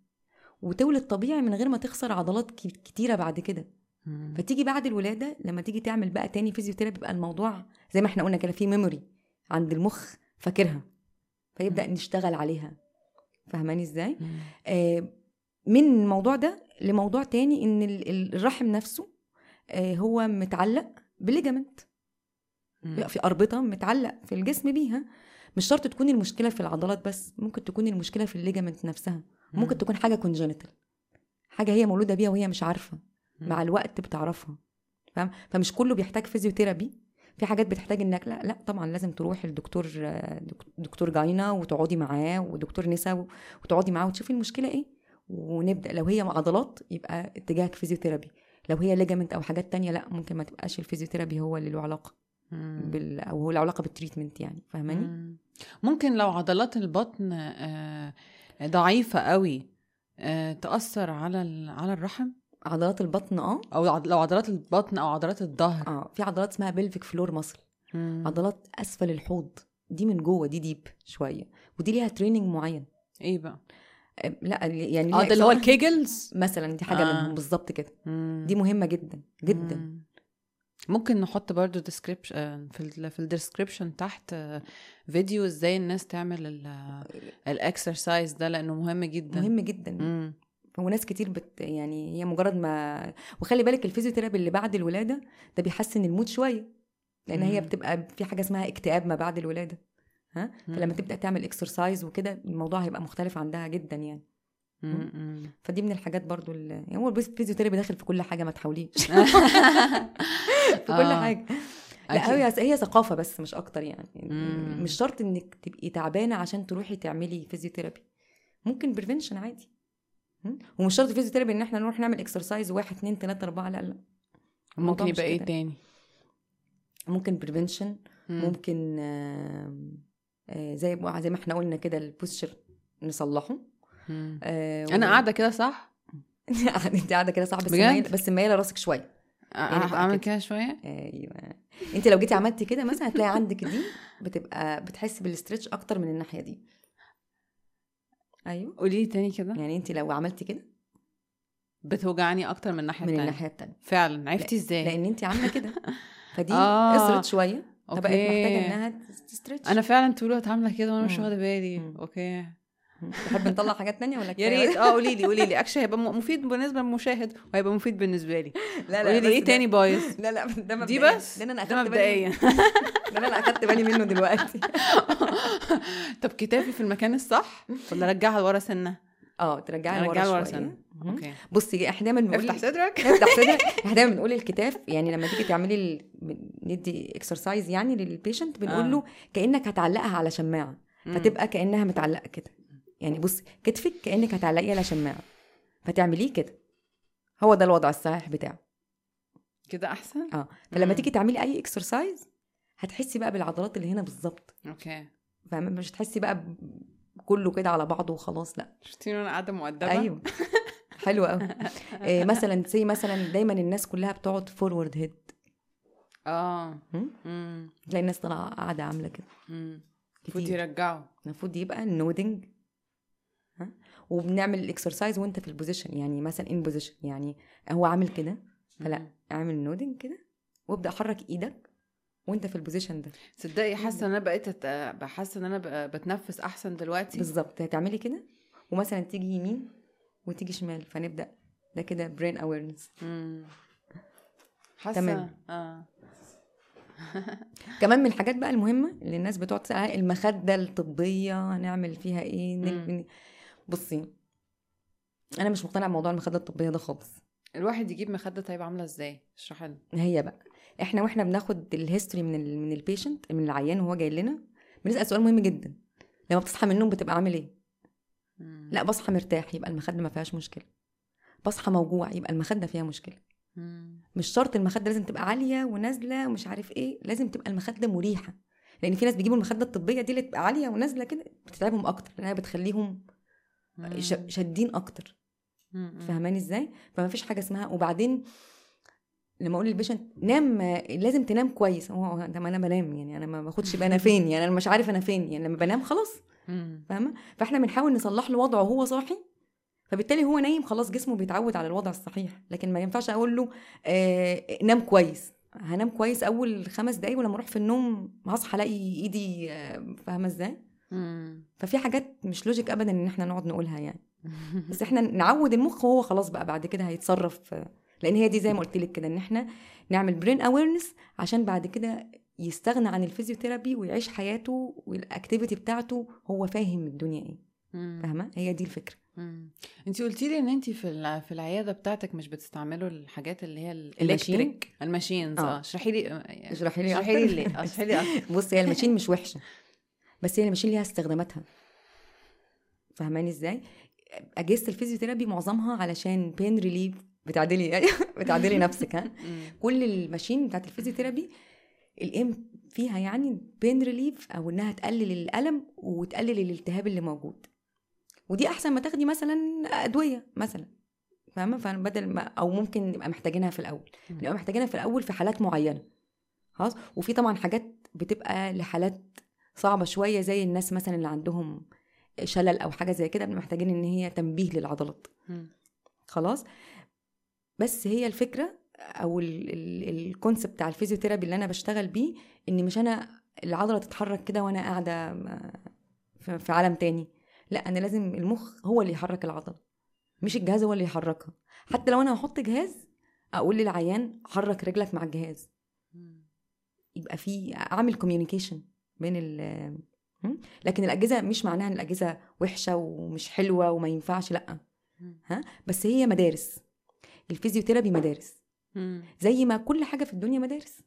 وتولد طبيعي من غير ما تخسر عضلات كتيرة بعد كده. فتيجي بعد الولادة لما تيجي تعمل بقى تاني physiotherapy بيبقى الموضوع زي ما إحنا قلنا كده في memory عند المخ فاكرها. فيبدأ نشتغل عليها. فاهماني إزاي. آه من الموضوع ده لموضوع تاني ان ال- ال- الرحم نفسه آه هو متعلق ب ligament مم. في أربطة متعلق في الجسم بيها. مش شرط تكون المشكلة في العضلات بس ممكن تكون المشكلة في ال ligament نفسها ممكن مم. تكون حاجة congenital حاجة هي مولودة بيها وهي مش عارفة. مع الوقت بتعرفها فاهم فمش كله بيحتاج physiotherapy في حاجات بتحتاج إنك لا لا طبعا لازم تروح للدكتور آه، دك- دكتور gyna وتقعدي معاه ودكتور نساء وتقعدي معاه وتشوفي المشكلة إيه ونبدأ لو هي عضلات يبقى اتجاهك physiotherapy لو هي ligament أو حاجات تانية لا ممكن ما تبقاش ال physiotherapy هو اللي له علاقة. بال أو هو له علاقة بال treatment يعني فاهماني؟ مم. ممكن لو عضلات البطن آه، ضعيفة قوي آه، تأثر على ال- على الرحم؟ عضلات البطن آه. أو لو عضلات البطن أو عضلات الظهر. آه في عضلات اسمها pelvic floor muscle. عضلات أسفل الحوض. دي من جوه دي deep شوية. ودي ليها training معين. إيه بقى؟ آه، لا يعني آه ده اللي هو ال Kegels مثلا دي حاجة آه. منهم بالظبط كده. دي مهمة جدا جدا. مم. ممكن نحط برضو description في ال في ال description تحت آه، فيديو إزاي الناس تعمل ال exercise ده لأنه مهم جدا مهم جدا مم. وناس كتير بت يعني هي مجرد ما وخلي بالك ال physiotherapy اللي بعد الولادة ده بيحسن ال mood شوية لأن هي مم. بتبقى في حاجة اسمها اكتئاب ما بعد الولادة ها فلما. تبدأ تعمل exercise وكده الموضوع هيبقى مختلف عندها جدا يعني. فدي من الحاجات برضو اللي يعني هو ال physiotherapy داخل في كل حاجة ما تحاوليش <laughs> <laughs> في كل آه. حاجة. لا هي هي ثقافة بس مش أكتر يعني مم. مش شرط إنك تبقي تعبانة عشان تروحي تعملي physiotherapy ممكن prevention عادي? ومش شرط physiotherapy إن إحنا نروح نعمل exercise واحد اتنين تلاتة أربعة لا لا ممكن يبقى إيه. تاني ممكن prevention مم. ممكن آه، زي زي ما إحنا قلنا كده ال posture نصلحه آه، أنا قاعدة كده صح؟ <laughs> انت قاعدة كده صح بس؟ مايله بس مايلة راسك شوية. يعني أعمل كده. شوية؟ أيوه. انت لو جيتي عملتي كده مثلا هتلاقي عندك دي بتبقى <laughs> بتحسي بالاسترتش أكتر من الناحية دي. أيوه. قولي لي تاني كده. يعني انت لو عملتي كده؟ بتوجعني أكتر من الناحية من التانية. الناحية التانية. فعلا. عرفتي إزاي؟ لأن انت عاملة كده. <laughs> فدي آه. اصرت شوية. فبقت. محتاجة إنها ت stretch أنا فعلا طول الوقت عاملة كده وأنا مش. واخدة بالي. Okay. تحب نطلع حاجات تانية ولا يا؟ Right. آه قولي لي قولي لي. اكشن هيبقى مفيد بالنسبة للمشاهد وهيبقى مفيد بالنسبة لي. لا قولي لي إيه تاني بايظ؟ <laughs> لا لا ده دي مبدئياً. بس؟ ده أنا أخدت بالي ده أنا أخدت بالي منه دلوقتي. <laughs> طب كتافي في المكان الصح؟ ولا ارجعها لورا سنة؟ آه ترجعي ارجعها لورا لورا سنة. Okay. بصي إحنا دايما بنقول افتح صدرك. افتح صدرك. إحنا دايما بنقول الكتاف. يعني لما تيجي تعملي ال... ندي exercise يعني لل patient بنقول آه. له كأنك هتعلقها على شماعة. فتبقى كأنها متعلقة كده. يعني بصي كتفك كأنك هتعلقيه على شماعة. فتعمليه كده. هو ده الوضع الصحيح بتاعه. كده أحسن؟ آه. فلما مم. تيجي تعملي أي exercise هتحسي بقى بالعضلات اللي هنا بالظبط. Okay. فاهمة؟ مش هتحسي بقى كله كده على بعضه وخلاص لأ. شفتي أنا قاعدة مؤدبة؟ أيوه. حلو قوي <laughs> إيه مثلا زي مثلا دايما الناس كلها بتقعد forward head آه. امم تلاقي الناس طالعة قاعدة عاملة كده. المفروض. يرجعوا. المفروض يبقى ال nodding وبنعمل ال exercise وانت في ال position يعني مثلا ان position يعني هو عامل كده فلا. اعمل nodding كده وابدأ حرك إيدك وانت في ال position ده. تصدقي حاسة إن أنا بقيت بحس إن أنا بتنفس أحسن دلوقتي. بالظبط هتعملي كده ومثلا تيجي يمين وتيجي شمال فنبدأ ده كده brain awareness حاسة تمام. آه. <laughs> كمان من الحاجات بقى المهمة اللي الناس بتقعد تسأل عليها، المخدة الطبية هنعمل فيها إيه بصي أنا مش مقتنعة بموضوع المخدة الطبية ده خالص. الواحد يجيب مخدة طيب عاملة إزاي؟ اشرحي لنا هي بقى إحنا وإحنا بناخد ال history من ال من ال patient من العيان وهو جاي لنا بنسأل سؤال مهم جدا. لما بتصحى من النوم بتبقى عامل إيه؟ مم. لا بصحى مرتاح يبقى المخدة ما فيهاش مشكلة. بصحى موجوع يبقى المخدة فيها مشكلة. مم. مش شرط المخدة لازم تبقى عالية ونازلة ومش عارف إيه لازم تبقى المخدة مريحة. لأن في ناس بيجيبوا المخدة الطبية دي اللي تبقى عالية ونازلة كده بتتعبهم أكتر لأنها بتخليهم. شادين أكتر. فاهماني إزاي؟ فما فيش حاجة اسمها. وبعدين لما أقول للبيشنت نام لازم تنام كويس. هو ده ما أنا بنام يعني أنا ما باخدش بقى أنا <laughs> فين؟ يعني أنا مش عارف أنا فين يعني لما بنام خلاص. فاهمة؟ فإحنا بنحاول نصلح له وضعه وهو صاحي فبالتالي هو نايم خلاص جسمه بيتعود على الوضع الصحيح. لكن ما ينفعش أقول له آه نام كويس. هنام كويس أول خمس دقايق ولما أروح في النوم هصحى ألاقي إيدي آه، فاهمة إزاي؟ مم. ففي حاجات مش لوجيك ابدا إن إحنا نقعد نقولها يعني <laughs> بس إحنا نعود المخ وهو خلاص بقى بعد كده هيتصرف لأن هي دي زي ما قلت لك كده إن إحنا نعمل brain awareness عشان بعد كده يستغنى عن ال physiotherapy ويعيش حياته وال activity بتاعته هو فاهم الدنيا إيه. فاهمة هي دي الفكرة أنت قلتي لي إن أنت في في العيادة بتاعتك مش بتستعملوا الحاجات اللي هي ال machine؟ ال electric ال machines آه. آه اشرحي لي اشرحي لي اشرحي لي. ليه اشرحي لي أكتر <laughs> بصي هي ال machine مش وحشة بس هي ال machine ليها استخداماتها. فاهماني إزاي؟ أجهزة ال physiotherapy معظمها علشان pain relief بتعدلي بتعدلي نفسك ها. <laughs> كل ال machine بتاعت ال physiotherapy ال aim فيها يعني pain relief أو إنها تقلل الألم وتقلل الالتهاب اللي موجود. ودي أحسن ما تاخدي مثلا أدوية مثلا. فاهمة؟ فبدل ما أو ممكن نبقى محتاجينها في الأول. نبقى محتاجينها في الأول في حالات معينة. خلاص؟ وفي طبعا حاجات بتبقى لحالات صعبة شوية زي الناس مثلا اللي عندهم شلل أو حاجة زي كده محتاجين إن هي تنبيه للعضلات. خلاص؟ بس هي الفكرة أو ال concept بتاع ال physiotherapy اللي أنا بشتغل بيه إن مش أنا العضلة تتحرك كده وأنا قاعدة في عالم تاني. لا أنا لازم المخ هو اللي يحرك العضلة مش الجهاز هو اللي يحركها. حتى لو أنا هحط جهاز أقول للعيان حرك رجلك مع الجهاز. يبقى في أعمل communication بين ال? لكن الأجهزة مش معناها إن الأجهزة وحشة ومش حلوة وما ينفعش لأ. ها؟ بس هي مدارس. ال physiotherapy مدارس. زي ما كل حاجة في الدنيا مدارس.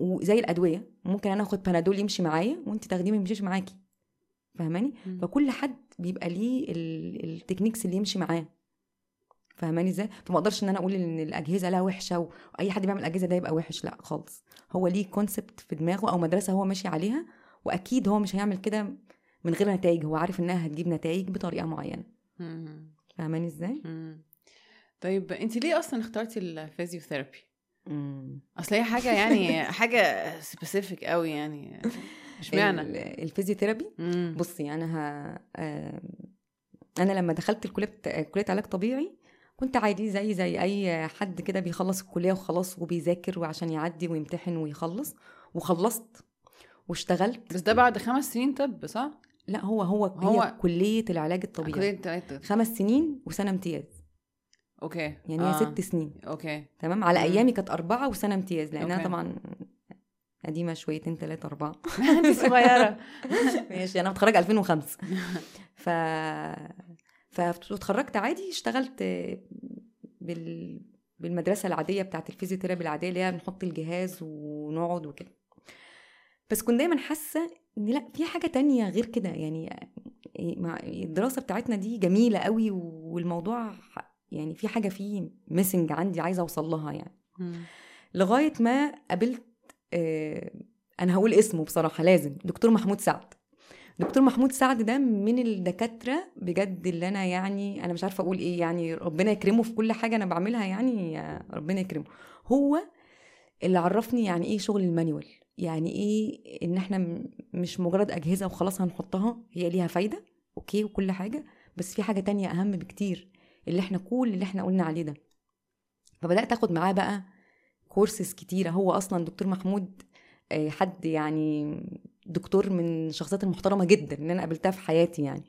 وزي الأدوية. ممكن أنا آخد بنادول يمشي معايا وأنت تاخديه ما يمشيش معاكي. فاهماني. فكل حد بيبقى ليه ال- ال techniques اللي يمشي معاه. فاهماني إزاي؟ فما أقدرش ان أنا أقول ان الاجهزة لا وحشة واي حد بيعمل اجهزة ده يبقى وحش لا خالص. هو ليه concept في دماغه أو مدرسة هو ماشي عليها واكيد هو مش هيعمل كده من غير نتائج. هو عارف انها هتجيب نتائج بطريقة معينة. فاهماني إزاي. طيب انت ليه أصلا اخترتي ال physiotherapy. اصل هي حاجة يعني <laughs> حاجة specific قوي يعني. مش معنى ال- ال physiotherapy بصي أنا ه... آم، أنا لما دخلت الكلية. كلية علاج طبيعي كنت عادي زي زي أي حد كده بيخلص الكلية وخلاص وبيذاكر وعشان يعدي ويمتحن ويخلص وخلصت واشتغلت. بس ده بعد خمس سنين طب صح؟ لا هو هو, هو- كلية العلاج الطبيعي. كلية تلاتة. خمس سنين وسنة امتياز. okay. يعني هي ست سنين. okay. تمام؟ على. أيامي كانت أربعة وسنة امتياز لأنها okay. طبعا قديمة شويتين ثلاثة أربعة. <laughs> أنت صغيرة. <laughs> ماشي أنا متخرجة 2005 <laughs> ف فاتخرجت عادي اشتغلت بال... بالمدرسة العادية بتاعت ال physiotherapy العادية اللي هي بنحط الجهاز ونقعد وكده. بس كنت دايما حاسة إن لأ في حاجة تانية غير كده. يعني مع الدراسة بتاعتنا دي جميلة قوي والموضوع يعني في حاجة فيه missing عندي عايزة أوصل لها يعني. مم. لغاية ما قابلت آه، أنا هقول اسمه بصراحة لازم دكتور محمود سعد. دكتور محمود سعد ده من الدكاترة بجد اللي أنا يعني أنا مش عارفة أقول إيه يعني ربنا يكرمه في كل حاجة أنا بعملها يعني ربنا يكرمه. هو اللي عرفني يعني إيه شغل ال manual يعني إيه إن إحنا مش مجرد أجهزة وخلاص هنحطها هي ليها فايدة okay وكل حاجة بس في حاجة تانية أهم بكتير اللي إحنا كل اللي إحنا قلنا عليه ده. فبدأت آخد معاه بقى كورسز كتيرة. هو أصلا دكتور محمود آه، حد يعني دكتور من الشخصيات المحترمة جدا اللي أنا قابلتها في حياتي يعني.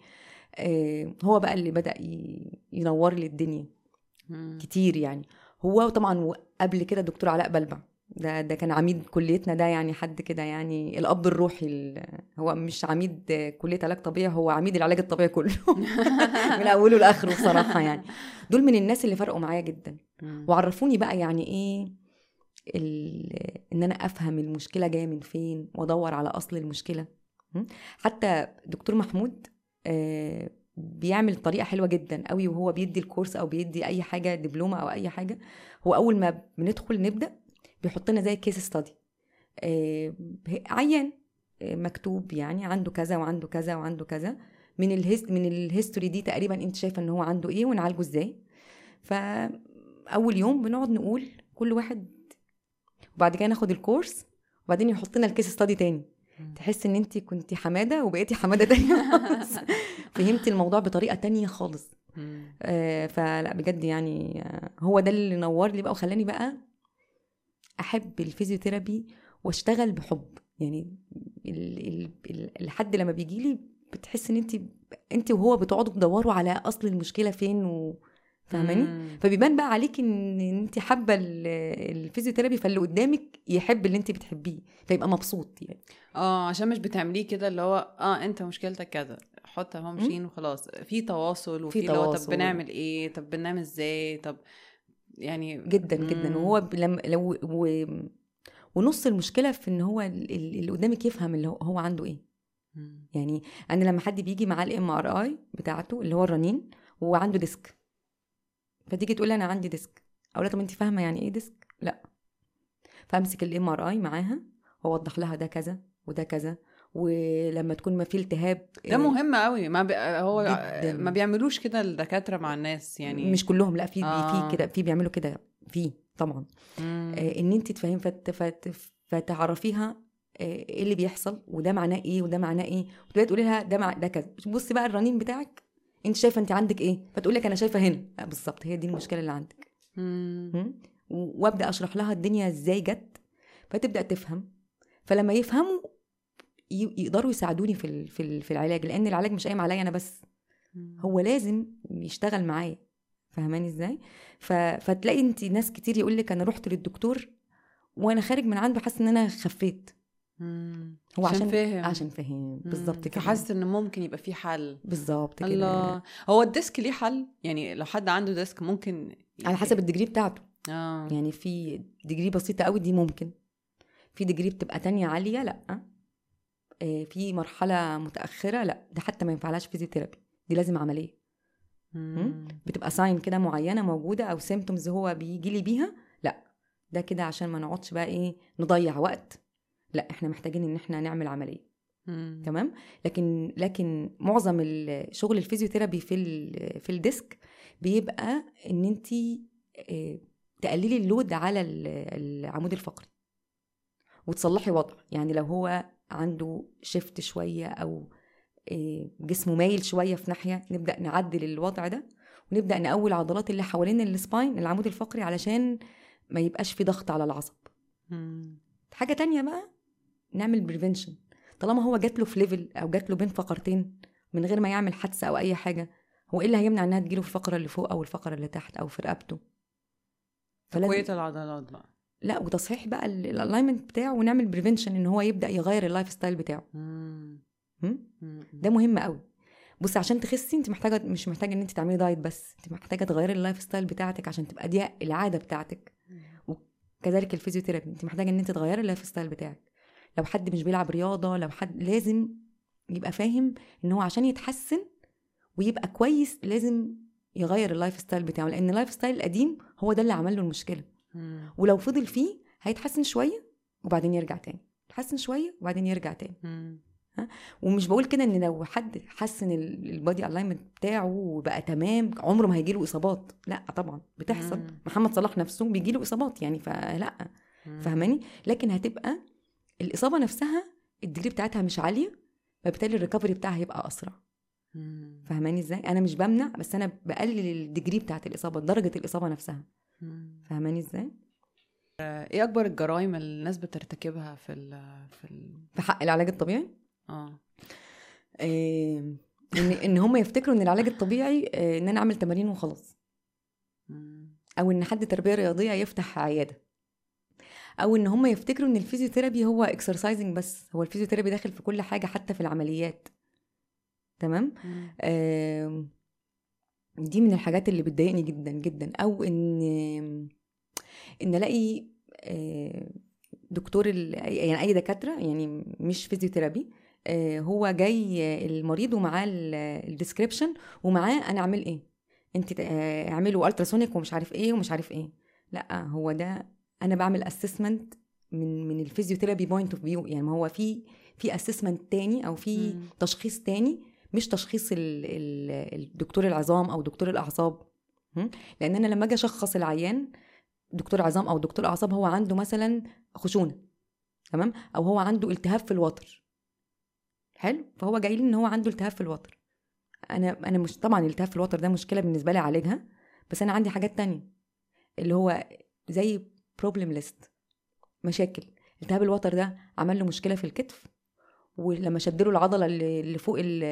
آه، هو بقى اللي بدأ ينور لي الدنيا. كتير يعني. هو طبعا قبل كده دكتور علاء بلبع. ده ده كان عميد كليتنا ده يعني حد كده يعني الأب الروحي ال- هو مش عميد كلية علاج طبيعي هو عميد العلاج الطبيعي كله. <laughs> من أوله لآخره بصراحة يعني. دول من الناس اللي فرقوا معايا جدا. وعرفوني بقى يعني إيه إن أنا أفهم المشكلة جاية من فين وأدور على أصل المشكلة? حتى دكتور محمود آه، بيعمل طريقة حلوة جدا قوي وهو بيدي الكورس أو بيدي أي حاجة دبلومة أو أي حاجة. هو أول ما بندخل نبدأ بيحط لنا زي كيس ستادي عيان آه، مكتوب يعني عنده كذا وعنده كذا وعنده كذا. من ال hist من ال history دي تقريبا أنت شايفة إن هو عنده إيه ونعالجه إزاي. فأول يوم بنقعد نقول كل واحد وبعد كده ناخد ال course وبعدين يحط لنا ال case study تاني. تحس إن انت كنتي حمادة وبقيتي حمادة تانية. <laughs> فهمتي الموضوع بطريقة تانية خالص. آه، فلا بجد يعني آه، هو ده اللي نور لي بقى وخلاني بقى أحب ال physiotherapy وأشتغل بحب يعني ال- ال- ال- الحد لما بيجي لي بتحس إن انت انت وهو بتقعدوا تدوروا على أصل المشكلة فين و... فاهماني. فبيبان بقى عليك إن انت حابة ال- الفيزيوثيرابي فاللي قدامك يحب اللي انت بتحبيه فيبقى مبسوط يعني. آه عشان مش بتعمليه كده اللي هو آه أنت مشكلتك كذا حط اهو ماشيين وخلاص. في تواصل وفي هو طب. بنعمل إيه؟ طب بننام إزاي؟ طب يعني جدا جدا. مم. وهو ب- لما لو و... ونص المشكلة في إن هو ال- ال- اللي قدامك يفهم اللي هو, عنده إيه. مم. يعني أنا لما حد بيجي معاه ال MRI بتاعته اللي هو الرنين وهو عنده disc. فتيجي تقول لي أنا عندي disc. أقول لها طب انت فاهمة يعني إيه disc؟ لأ. فأمسك ال MRI معاها وأوضح لها ده كذا وده كذا ولما تكون ما في التهاب ده مهم قوي ما بي... هو جداً. ما بيعملوش كده الدكاترة مع الناس يعني. مش كلهم لأ في آه. في كده في بيعملوا كده في طبعا. مم. آه، إن انت تفهم فت فت فتعرفيها آه، إيه اللي بيحصل وده معناه إيه وده معناه إيه. وتبدأي تقولي لها ده مع ده كذا. بصي بقى الرنين بتاعك انت شايفة انت عندك إيه؟ فتقول لك أنا شايفة هنا. بالظبط هي دي المشكلة اللي عندك. وأبدأ أشرح لها الدنيا إزاي جت فتبدأ تفهم. فلما يفهموا يقدروا يساعدوني في في ال- في العلاج لأن العلاج مش قايم عليا أنا بس. هو لازم يشتغل معايا. فاهماني إزاي. فتلاقي انت ناس كتير يقول لك أنا رحت للدكتور وأنا خارج من عنده حاسس إن أنا خفيت. مم. هو عشان فاهم. عشان فاهم. بالظبط كده. فحاسس إن ممكن يبقى في حل. بالظبط كده. الله. هو ال disc ليه حل؟ يعني لو حد عنده disc ممكن على حسب ال degree بتاعته. آه. يعني في degree بسيطة قوي دي ممكن. في degree بتبقى تانية عالية لأ. آه، في مرحلة متأخرة لأ. ده حتى ما ينفعلهاش physiotherapy دي لازم عملية. مم. بتبقى sign كده معينة موجودة أو symptoms هو بيجي لي بيها لأ. ده كده عشان ما نقعدش بقى إيه نضيع وقت. لا إحنا محتاجين ان إحنا نعمل عملية. مم. تمام؟ لكن لكن معظم ال- شغل ال physiotherapy في ال- في ال disc بيبقى ان انت تقللي ال load على ال- العمود الفقري. وتصلحي وضع. يعني لو هو عنده shift شوية أو آه، جسمه مايل شوية في ناحية نبدأ نعدل الوضع ده ونبدأ نقوي العضلات اللي حوالين ال spine العمود الفقري علشان ما يبقاش في ضغط على العصب. مم. حاجة تانية بقى نعمل prevention طالما هو جات له في level أو جات له بين فقرتين من غير ما يعمل حادثة أو أي حاجة هو إيه اللي هيمنع إنها تجيله في الفقره اللي فوق أو الفقرة اللي تحت أو في رقبته؟ تقويه العضلات بقى. لا وتصحيح بقى ال alignment بتاعه ونعمل prevention إن هو يبدأ يغير ال lifestyle بتاعه. مم. م? مم. ده مهم قوي بص عشان تخسي أنت محتاجه مش محتاجة إن أنت تعملي diet بس أنت محتاجة تغيري ال lifestyle بتاعتك عشان تبقى دي العادة بتاعتك. كذلك ال physiotherapy أنت محتاجة إن أنت تغيري ال lifestyle بتاعك. لو حد مش بيلعب رياضة لو حد لازم يبقى فاهم إن هو عشان يتحسن ويبقى كويس لازم يغير ال lifestyle بتاعه لأن ال lifestyle القديم هو ده اللي عمل له المشكلة مم. ولو فضل فيه هيتحسن شوية وبعدين يرجع تاني يتحسن شوية وبعدين يرجع تاني مم. ها؟ ومش بقول كده إن لو حد حس ان ال- ال body alignment بتاعه بقى تمام عمره ما هيجي له إصابات لا طبعا بتحصل مم. محمد صلاح نفسه بيجي له إصابات يعني فلا مم. فاهماني لكن هتبقى الإصابة نفسها ال degree بتاعتها مش عالية فبالتالي ال recovery بتاعها هيبقى أسرع. مم. فاهماني إزاي؟ أنا مش بمنع بس أنا بقلل ال degree بتاعت الإصابة درجة الإصابة نفسها. مم. فاهماني إزاي؟ إيه أكبر الجرائم اللي الناس بترتكبها في ال في ال في حق العلاج الطبيعي؟ آه. آه، إن إن هم يفتكروا إن العلاج الطبيعي آه، إن أنا أعمل تمارين وخلاص. أو إن حد تربية رياضية يفتح عيادة. أو إن هم يفتكروا إن ال physiotherapy هو exercising بس هو ال physiotherapy داخل في كل حاجة حتى في العمليات. تمام. آم، دي من الحاجات اللي بتضايقني جدا جدا. أو إن إن ألاقي آه، دكتور يعني أي دكاترة يعني مش physiotherapy آه، هو جاي المريض ومعاه ال description ومعاه أنا أعمل إيه؟ أنت آه، اعملوا ultrasonic ومش عارف إيه ومش عارف إيه. لأ هو ده أنا بعمل assessment من من ال physiotherapy point of view يعني ما هو في في assessment تاني أو في مم. تشخيص تاني مش تشخيص ال- ال- الدكتور العظام أو دكتور الأعصاب. م? لأن أنا لما أجي أشخص العيان دكتور عظام أو دكتور أعصاب هو عنده مثلا خشونة تمام؟ أو هو عنده التهاب في الوتر. حلو؟ فهو جاي لي إن هو عنده التهاب في الوتر. أنا أنا مش طبعا الالتهاب في الوتر ده مشكلة بالنسبة لي اعالجها بس أنا عندي حاجات تانية. اللي هو زي problem list مشاكل. التهاب الوتر ده عمل له مشكلة في الكتف ولما شدله العضلة اللي فوق ال-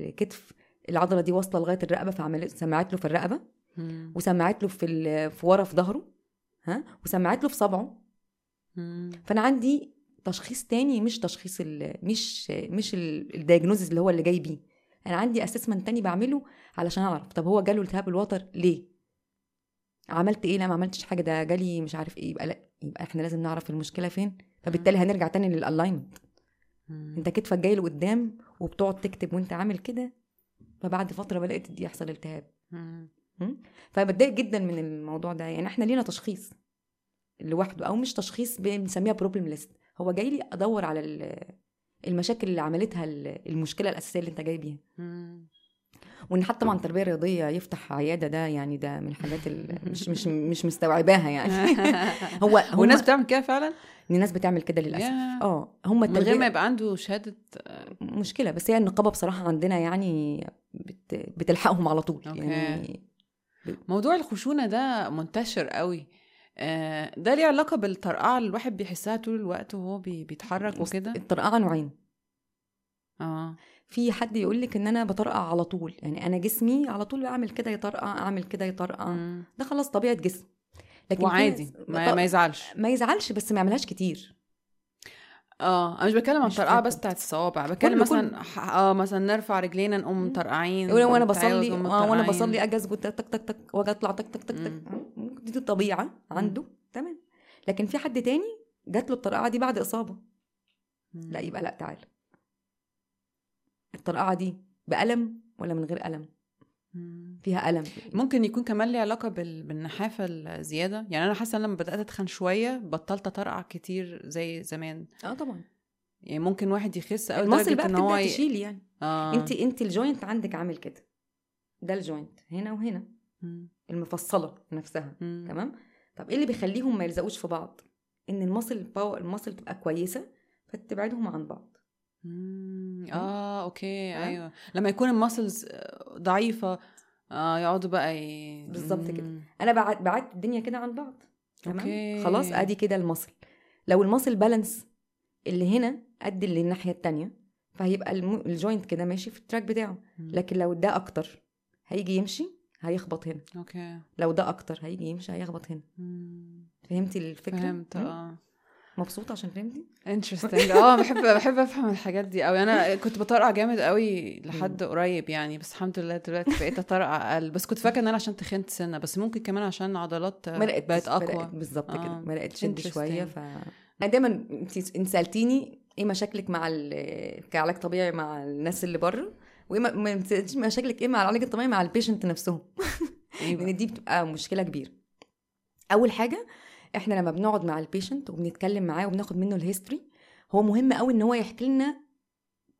الكتف العضلة دي واصلة لغاية الرقبة فعملت سمعت له في الرقبة مم. وسمعت له في في ورا في ظهره ها؟ وسمعت له في صبعه. مم. فأنا عندي تشخيص تاني مش تشخيص ال مش مش ال diagnosis اللي هو اللي جاي بيه. أنا عندي assessment تاني بعمله علشان أعرف طب هو جاله التهاب الوتر ليه؟ عملت إيه؟ لا ما عملتش حاجة ده جالي مش عارف إيه يبقى لا يبقى إحنا لازم نعرف المشكلة فين؟ فبالتالي هنرجع تاني لل alignment. أنت كتفك جاي لقدام وبتقعد تكتب وأنت عامل كده فبعد فترة بدات يحصل التهاب. فبتضايق جدا من الموضوع ده. يعني إحنا لينا تشخيص لوحده أو مش تشخيص بنسميها problem list هو جاي لي أدور على ال- المشاكل اللي عملتها ال- المشكلة الأساسية اللي أنت جاي بيها. وإن حتى طبعا التربيه الرياضيه يفتح عيادة ده يعني ده من الحاجات مش مش مش مستوعباها يعني. <laughs> هو هم والناس بتعمل كده فعلا؟ الناس بتعمل كده للأسف. آه هم من غير ما يبقى عنده شهاده مشكلة بس هي النقابة بصراحة عندنا يعني بت... بتلحقهم على طول. أوكي. يعني موضوع الخشونة ده منتشر قوي. آه، ده ليه علاقة بالطرقعة اللي الواحد بيحسها طول الوقت وهو بي- بيتحرك وكده؟ الطرقعة نوعين. آه. في حد يقول لك إن أنا بطرقع على طول يعني أنا جسمي على طول بعمل كده يطرقع أعمل كده يطرقع. ده خلاص طبيعة جسم. لكن وعادي ما, ما يزعلش. ما يزعلش بس ما يعملهاش كتير. آه أنا مش بتكلم عن الطرقعه فاكرة. بس بتاعت الصوابع بتكلم مثلا آه مثلا نرفع رجلينا نقوم. مطرقعين وأنا بصلي آه وأنا. بصلي أجي اسجد تك تك تك تك وأجي أطلع تك تك تك تك. دي الطبيعة عنده. تمام. لكن في حد تاني جات له الطرقعة دي بعد إصابة. مم. لا يبقى لا تعالى. الطرقعه دي بألم ولا من غير ألم. فيها ألم. ممكن يكون كمان ليه علاقة بال... بالنحافة الزيادة. يعني أنا حاسة إن لما بدأت أتخن شوية بطلت أطرقع كتير زي زمان. آه طبعا. يعني ممكن واحد يخس قوي ال muscle بقى إن هو. تشيل يعني. آه. أنت أنت ال joint عندك عامل كده. ده ال joint. هنا وهنا. مم. المفصلة نفسها. مم. تمام؟ طب إيه اللي بيخليهم ما يلزقوش في بعض؟ إن ال muscle power ال muscle تبقى كويسة فتبعدهم عن بعض. مم. آه أوكي؟ أيوه لما يكون ال muscles ضعيفة آه يقعدوا بقى ي... بالظبط كده. أنا بعد بعدت الدنيا كده عن بعض تمام okay. خلاص أدي كده ال muscle لو ال muscle balance اللي هنا قد اللي الناحية التانية فهيبقى الم... ال joint كده ماشي في ال track بتاعه. لكن لو ده أكتر هيجي يمشي هيخبط هنا okay لو ده أكتر هيجي يمشي هيخبط هنا مم. فهمتي الفكرة فهمت؟ آه مبسوطة عشان فهمتي؟ interesting آه بحب بحب أفهم الحاجات دي قوي أنا كنت بطرقع جامد قوي لحد قريب يعني بس الحمد لله دلوقتي بقيت أطرقع أقل. بس كنت فاكرة إن أنا عشان تخنت سنة بس ممكن كمان عشان عضلات مرقت بقت أقوى. بالظبط آه. كده مرقت Interesting. شوية ف أنا دايما انت سالتيني إيه مشاكلك مع كعلاج طبيعي مع الناس اللي بره وإيه مشاكلك إيه مع العلاج الطبيعي مع ال patient نفسهم. بقى؟ <laughs> لأن دي بتبقى مشكلة كبيرة. أول حاجة إحنا لما بنقعد مع ال patient وبنتكلم معاه وبناخد منه ال history هو مهم قوي إن هو يحكي لنا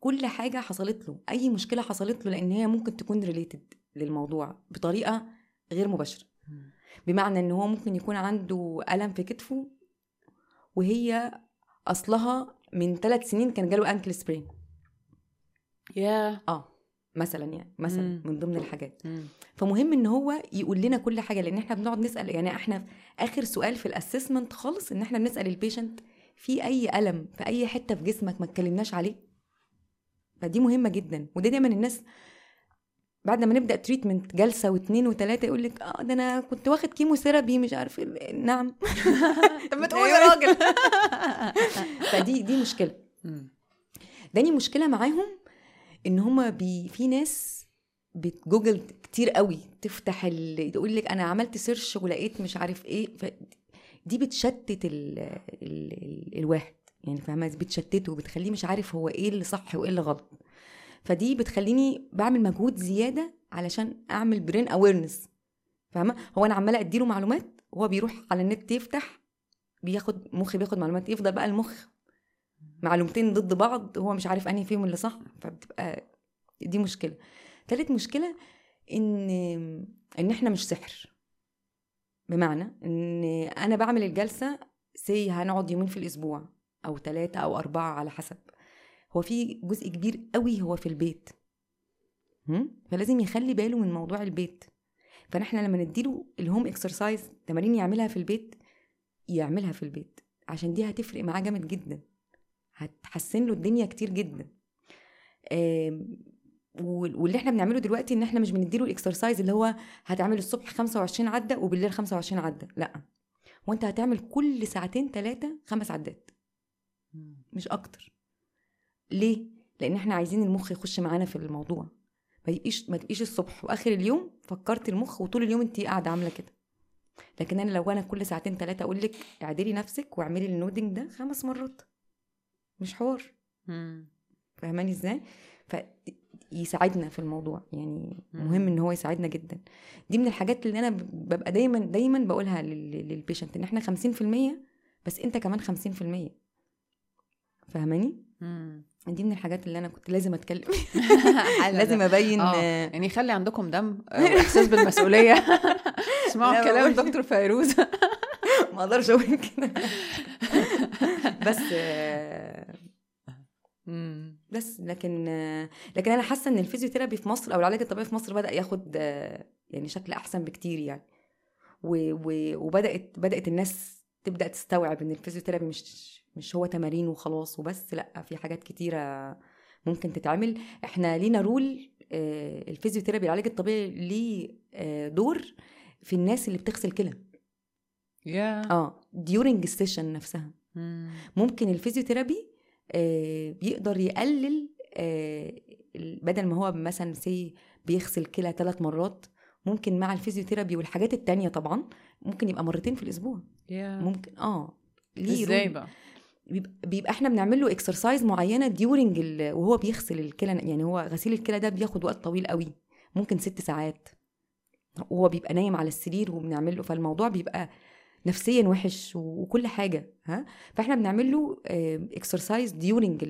كل حاجة حصلت له أي مشكلة حصلت له لأن هي ممكن تكون related للموضوع بطريقة غير مباشرة. بمعنى إن هو ممكن يكون عنده ألم في كتفه وهي أصلها من ثلاث سنين كان جاله ankle sprain يا آه. مثلا يعني مثلا مم. من ضمن الحاجات. فمهم إن هو يقول لنا كل حاجة لأن إحنا بنقعد نسأل يعني إحنا آخر سؤال في ال assessment خالص إن إحنا بنسأل ال patient في أي ألم في أي حتة في جسمك ما اتكلمناش عليه. فدي مهمة جدا. وده دايما الناس بعد ما نبدأ treatment جلسة واثنين وثلاثه يقول لك آه ده أنا كنت واخد chemotherapy مش عارف. نعم. <laughs> طب ما تقول يا راجل. <laughs> فدي دي مشكلة. تاني مشكلة معاهم إن هما بي في ناس بتجوجل كتير قوي تفتح ال... تقول لك أنا عملت search ولقيت مش عارف إيه ف... دي بتشتت ال... ال... ال... الواحد يعني فاهمة؟ بتشتته بتخليه مش عارف هو إيه اللي صح وإيه اللي غلط. فدي بتخليني بعمل مجهود زيادة علشان أعمل brain awareness فاهمة؟ هو أنا عمالة أديله معلومات وهو بيروح على النت يفتح بياخد مخي بياخد معلومات يفضل بقى المخ معلومتين ضد بعض هو مش عارف أنهي فيهم اللي صح فبتبقى دي مشكلة. تالت مشكلة إن إن إحنا مش سحر. بمعنى إن أنا بعمل الجلسة سي هنقعد يومين في الأسبوع أو ثلاثة أو أربعة على حسب. هو في جزء كبير قوي هو في البيت؟ فلازم يخلي باله من موضوع البيت. فنحن لما نديله ال home exercise تمارين يعملها في البيت يعملها في البيت. عشان دي هتفرق معاه جامد جدا. هتحسن له الدنيا كتير جدا. واللي إحنا بنعمله دلوقتي إن إحنا مش بنديله ال exercise اللي هو هتعمل الصبح 25 عدة وبالليل 25 عدة. لأ. وانت هتعمل كل ساعتين ثلاثة خمس عدات. مش أكتر. ليه؟ لأن إحنا عايزين المخ يخش معانا في الموضوع. ما يبقيش ما تبقيش الصبح وآخر اليوم فكرت المخ وطول اليوم أنت قاعدة عاملة كده. لكن أنا لو أنا كل ساعتين ثلاثة أقول لك اعدلي نفسك واعملي ال nodding ده خمس مرات. مش حوار. فاهماني إزاي؟ فيساعدنا في الموضوع يعني. مهم ان هو يساعدنا جدا. دي من الحاجات اللي أنا ببقى دايما دايما بقولها لل- لل patient إن إحنا 50% بس أنت كمان 50% فاهماني؟ دي من الحاجات اللي أنا كنت لازم أتكلم. <laughs> لازم أبين. آه. آه. يعني خلي عندكم دم آه، وإحساس بالمسؤولية. <laughs> اسمعوا لا، كلام دكتور فيروز. <laughs> ما أقدرش أقول كده. بس آه، بس. لكن لكن أنا حاسة إن الفيزيوثيرابي في مصر أو العلاج الطبيعي في مصر بدأ ياخد يعني شكل أحسن بكتير يعني. و- و- وبدأت بدأت الناس تبدأ تستوعب إن ال physiotherapy مش مش هو تمارين وخلاص وبس لأ في حاجات كتيرة ممكن تتعمل. إحنا لينا role آه، ال physiotherapy العلاج الطبيعي ليه آه، دور في الناس اللي بتغسل كلى. يا آه during ال session نفسها. ممكن ال physiotherapy بيقدر يقلل آه، بدل ما هو مثلا سي بيغسل كلى ثلاث مرات ممكن مع ال physiotherapy والحاجات التانية طبعا ممكن يبقى مرتين في الأسبوع. يا ممكن آه ليه إزاي. بقى؟ بيبقى, بيبقى إحنا بنعمل له exercise معينة during وهو بيغسل الكلى يعني هو غسيل الكلى ده بياخد وقت طويل قوي ممكن ست ساعات. وهو بيبقى نايم على السرير وبنعمل له فالموضوع بيبقى نفسيا وحش وكل حاجة ها؟ فإحنا بنعمل له exercise during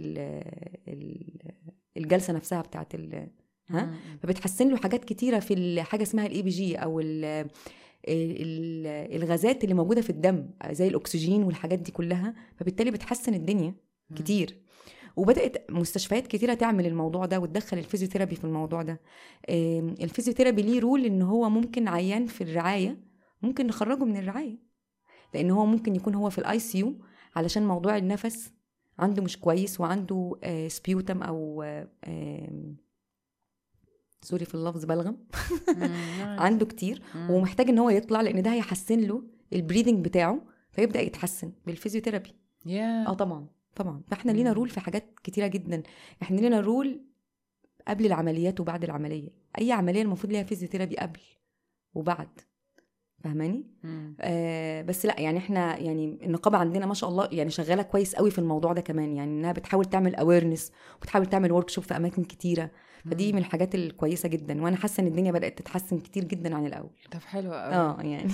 الجلسة نفسها بتاعت ال- ها. فبتحسن له حاجات كتيرة في حاجة اسمها ال ABG أو ال ال- الغازات اللي موجودة في الدم زي الأكسجين والحاجات دي كلها فبالتالي بتحسن الدنيا. كتير. وبدأت مستشفيات كتيرة تعمل الموضوع ده وتدخل ال physiotherapy في الموضوع ده. ال physiotherapy ليه role إن هو ممكن عيان في الرعاية ممكن نخرجه من الرعاية. لأن هو ممكن يكون هو في ال ICU علشان موضوع النفس عنده مش كويس وعنده sputum أو آه، sorry في اللفظ بلغم. <laughs> عنده كتير. ومحتاج إن هو يطلع لأن ده هيحسن له ال breathing بتاعه فيبدأ يتحسن بال physiotherapy يا آه طبعا طبعا. فإحنا لينا. role في حاجات كتيرة جدا. إحنا لينا role قبل العمليات وبعد العملية. أي عملية المفروض ليها physiotherapy قبل وبعد. فاهماني. آه بس لا يعني إحنا يعني النقابة عندنا ما شاء الله يعني شغالة كويس قوي في الموضوع ده كمان يعني انها بتحاول تعمل awareness وبتحاول تعمل work في أماكن كتيرة فدي. من الحاجات الكويسة جدا وأنا حاسة إن الدنيا بدأت تتحسن كتير جدا عن الأول طب حلو قوي آه يعني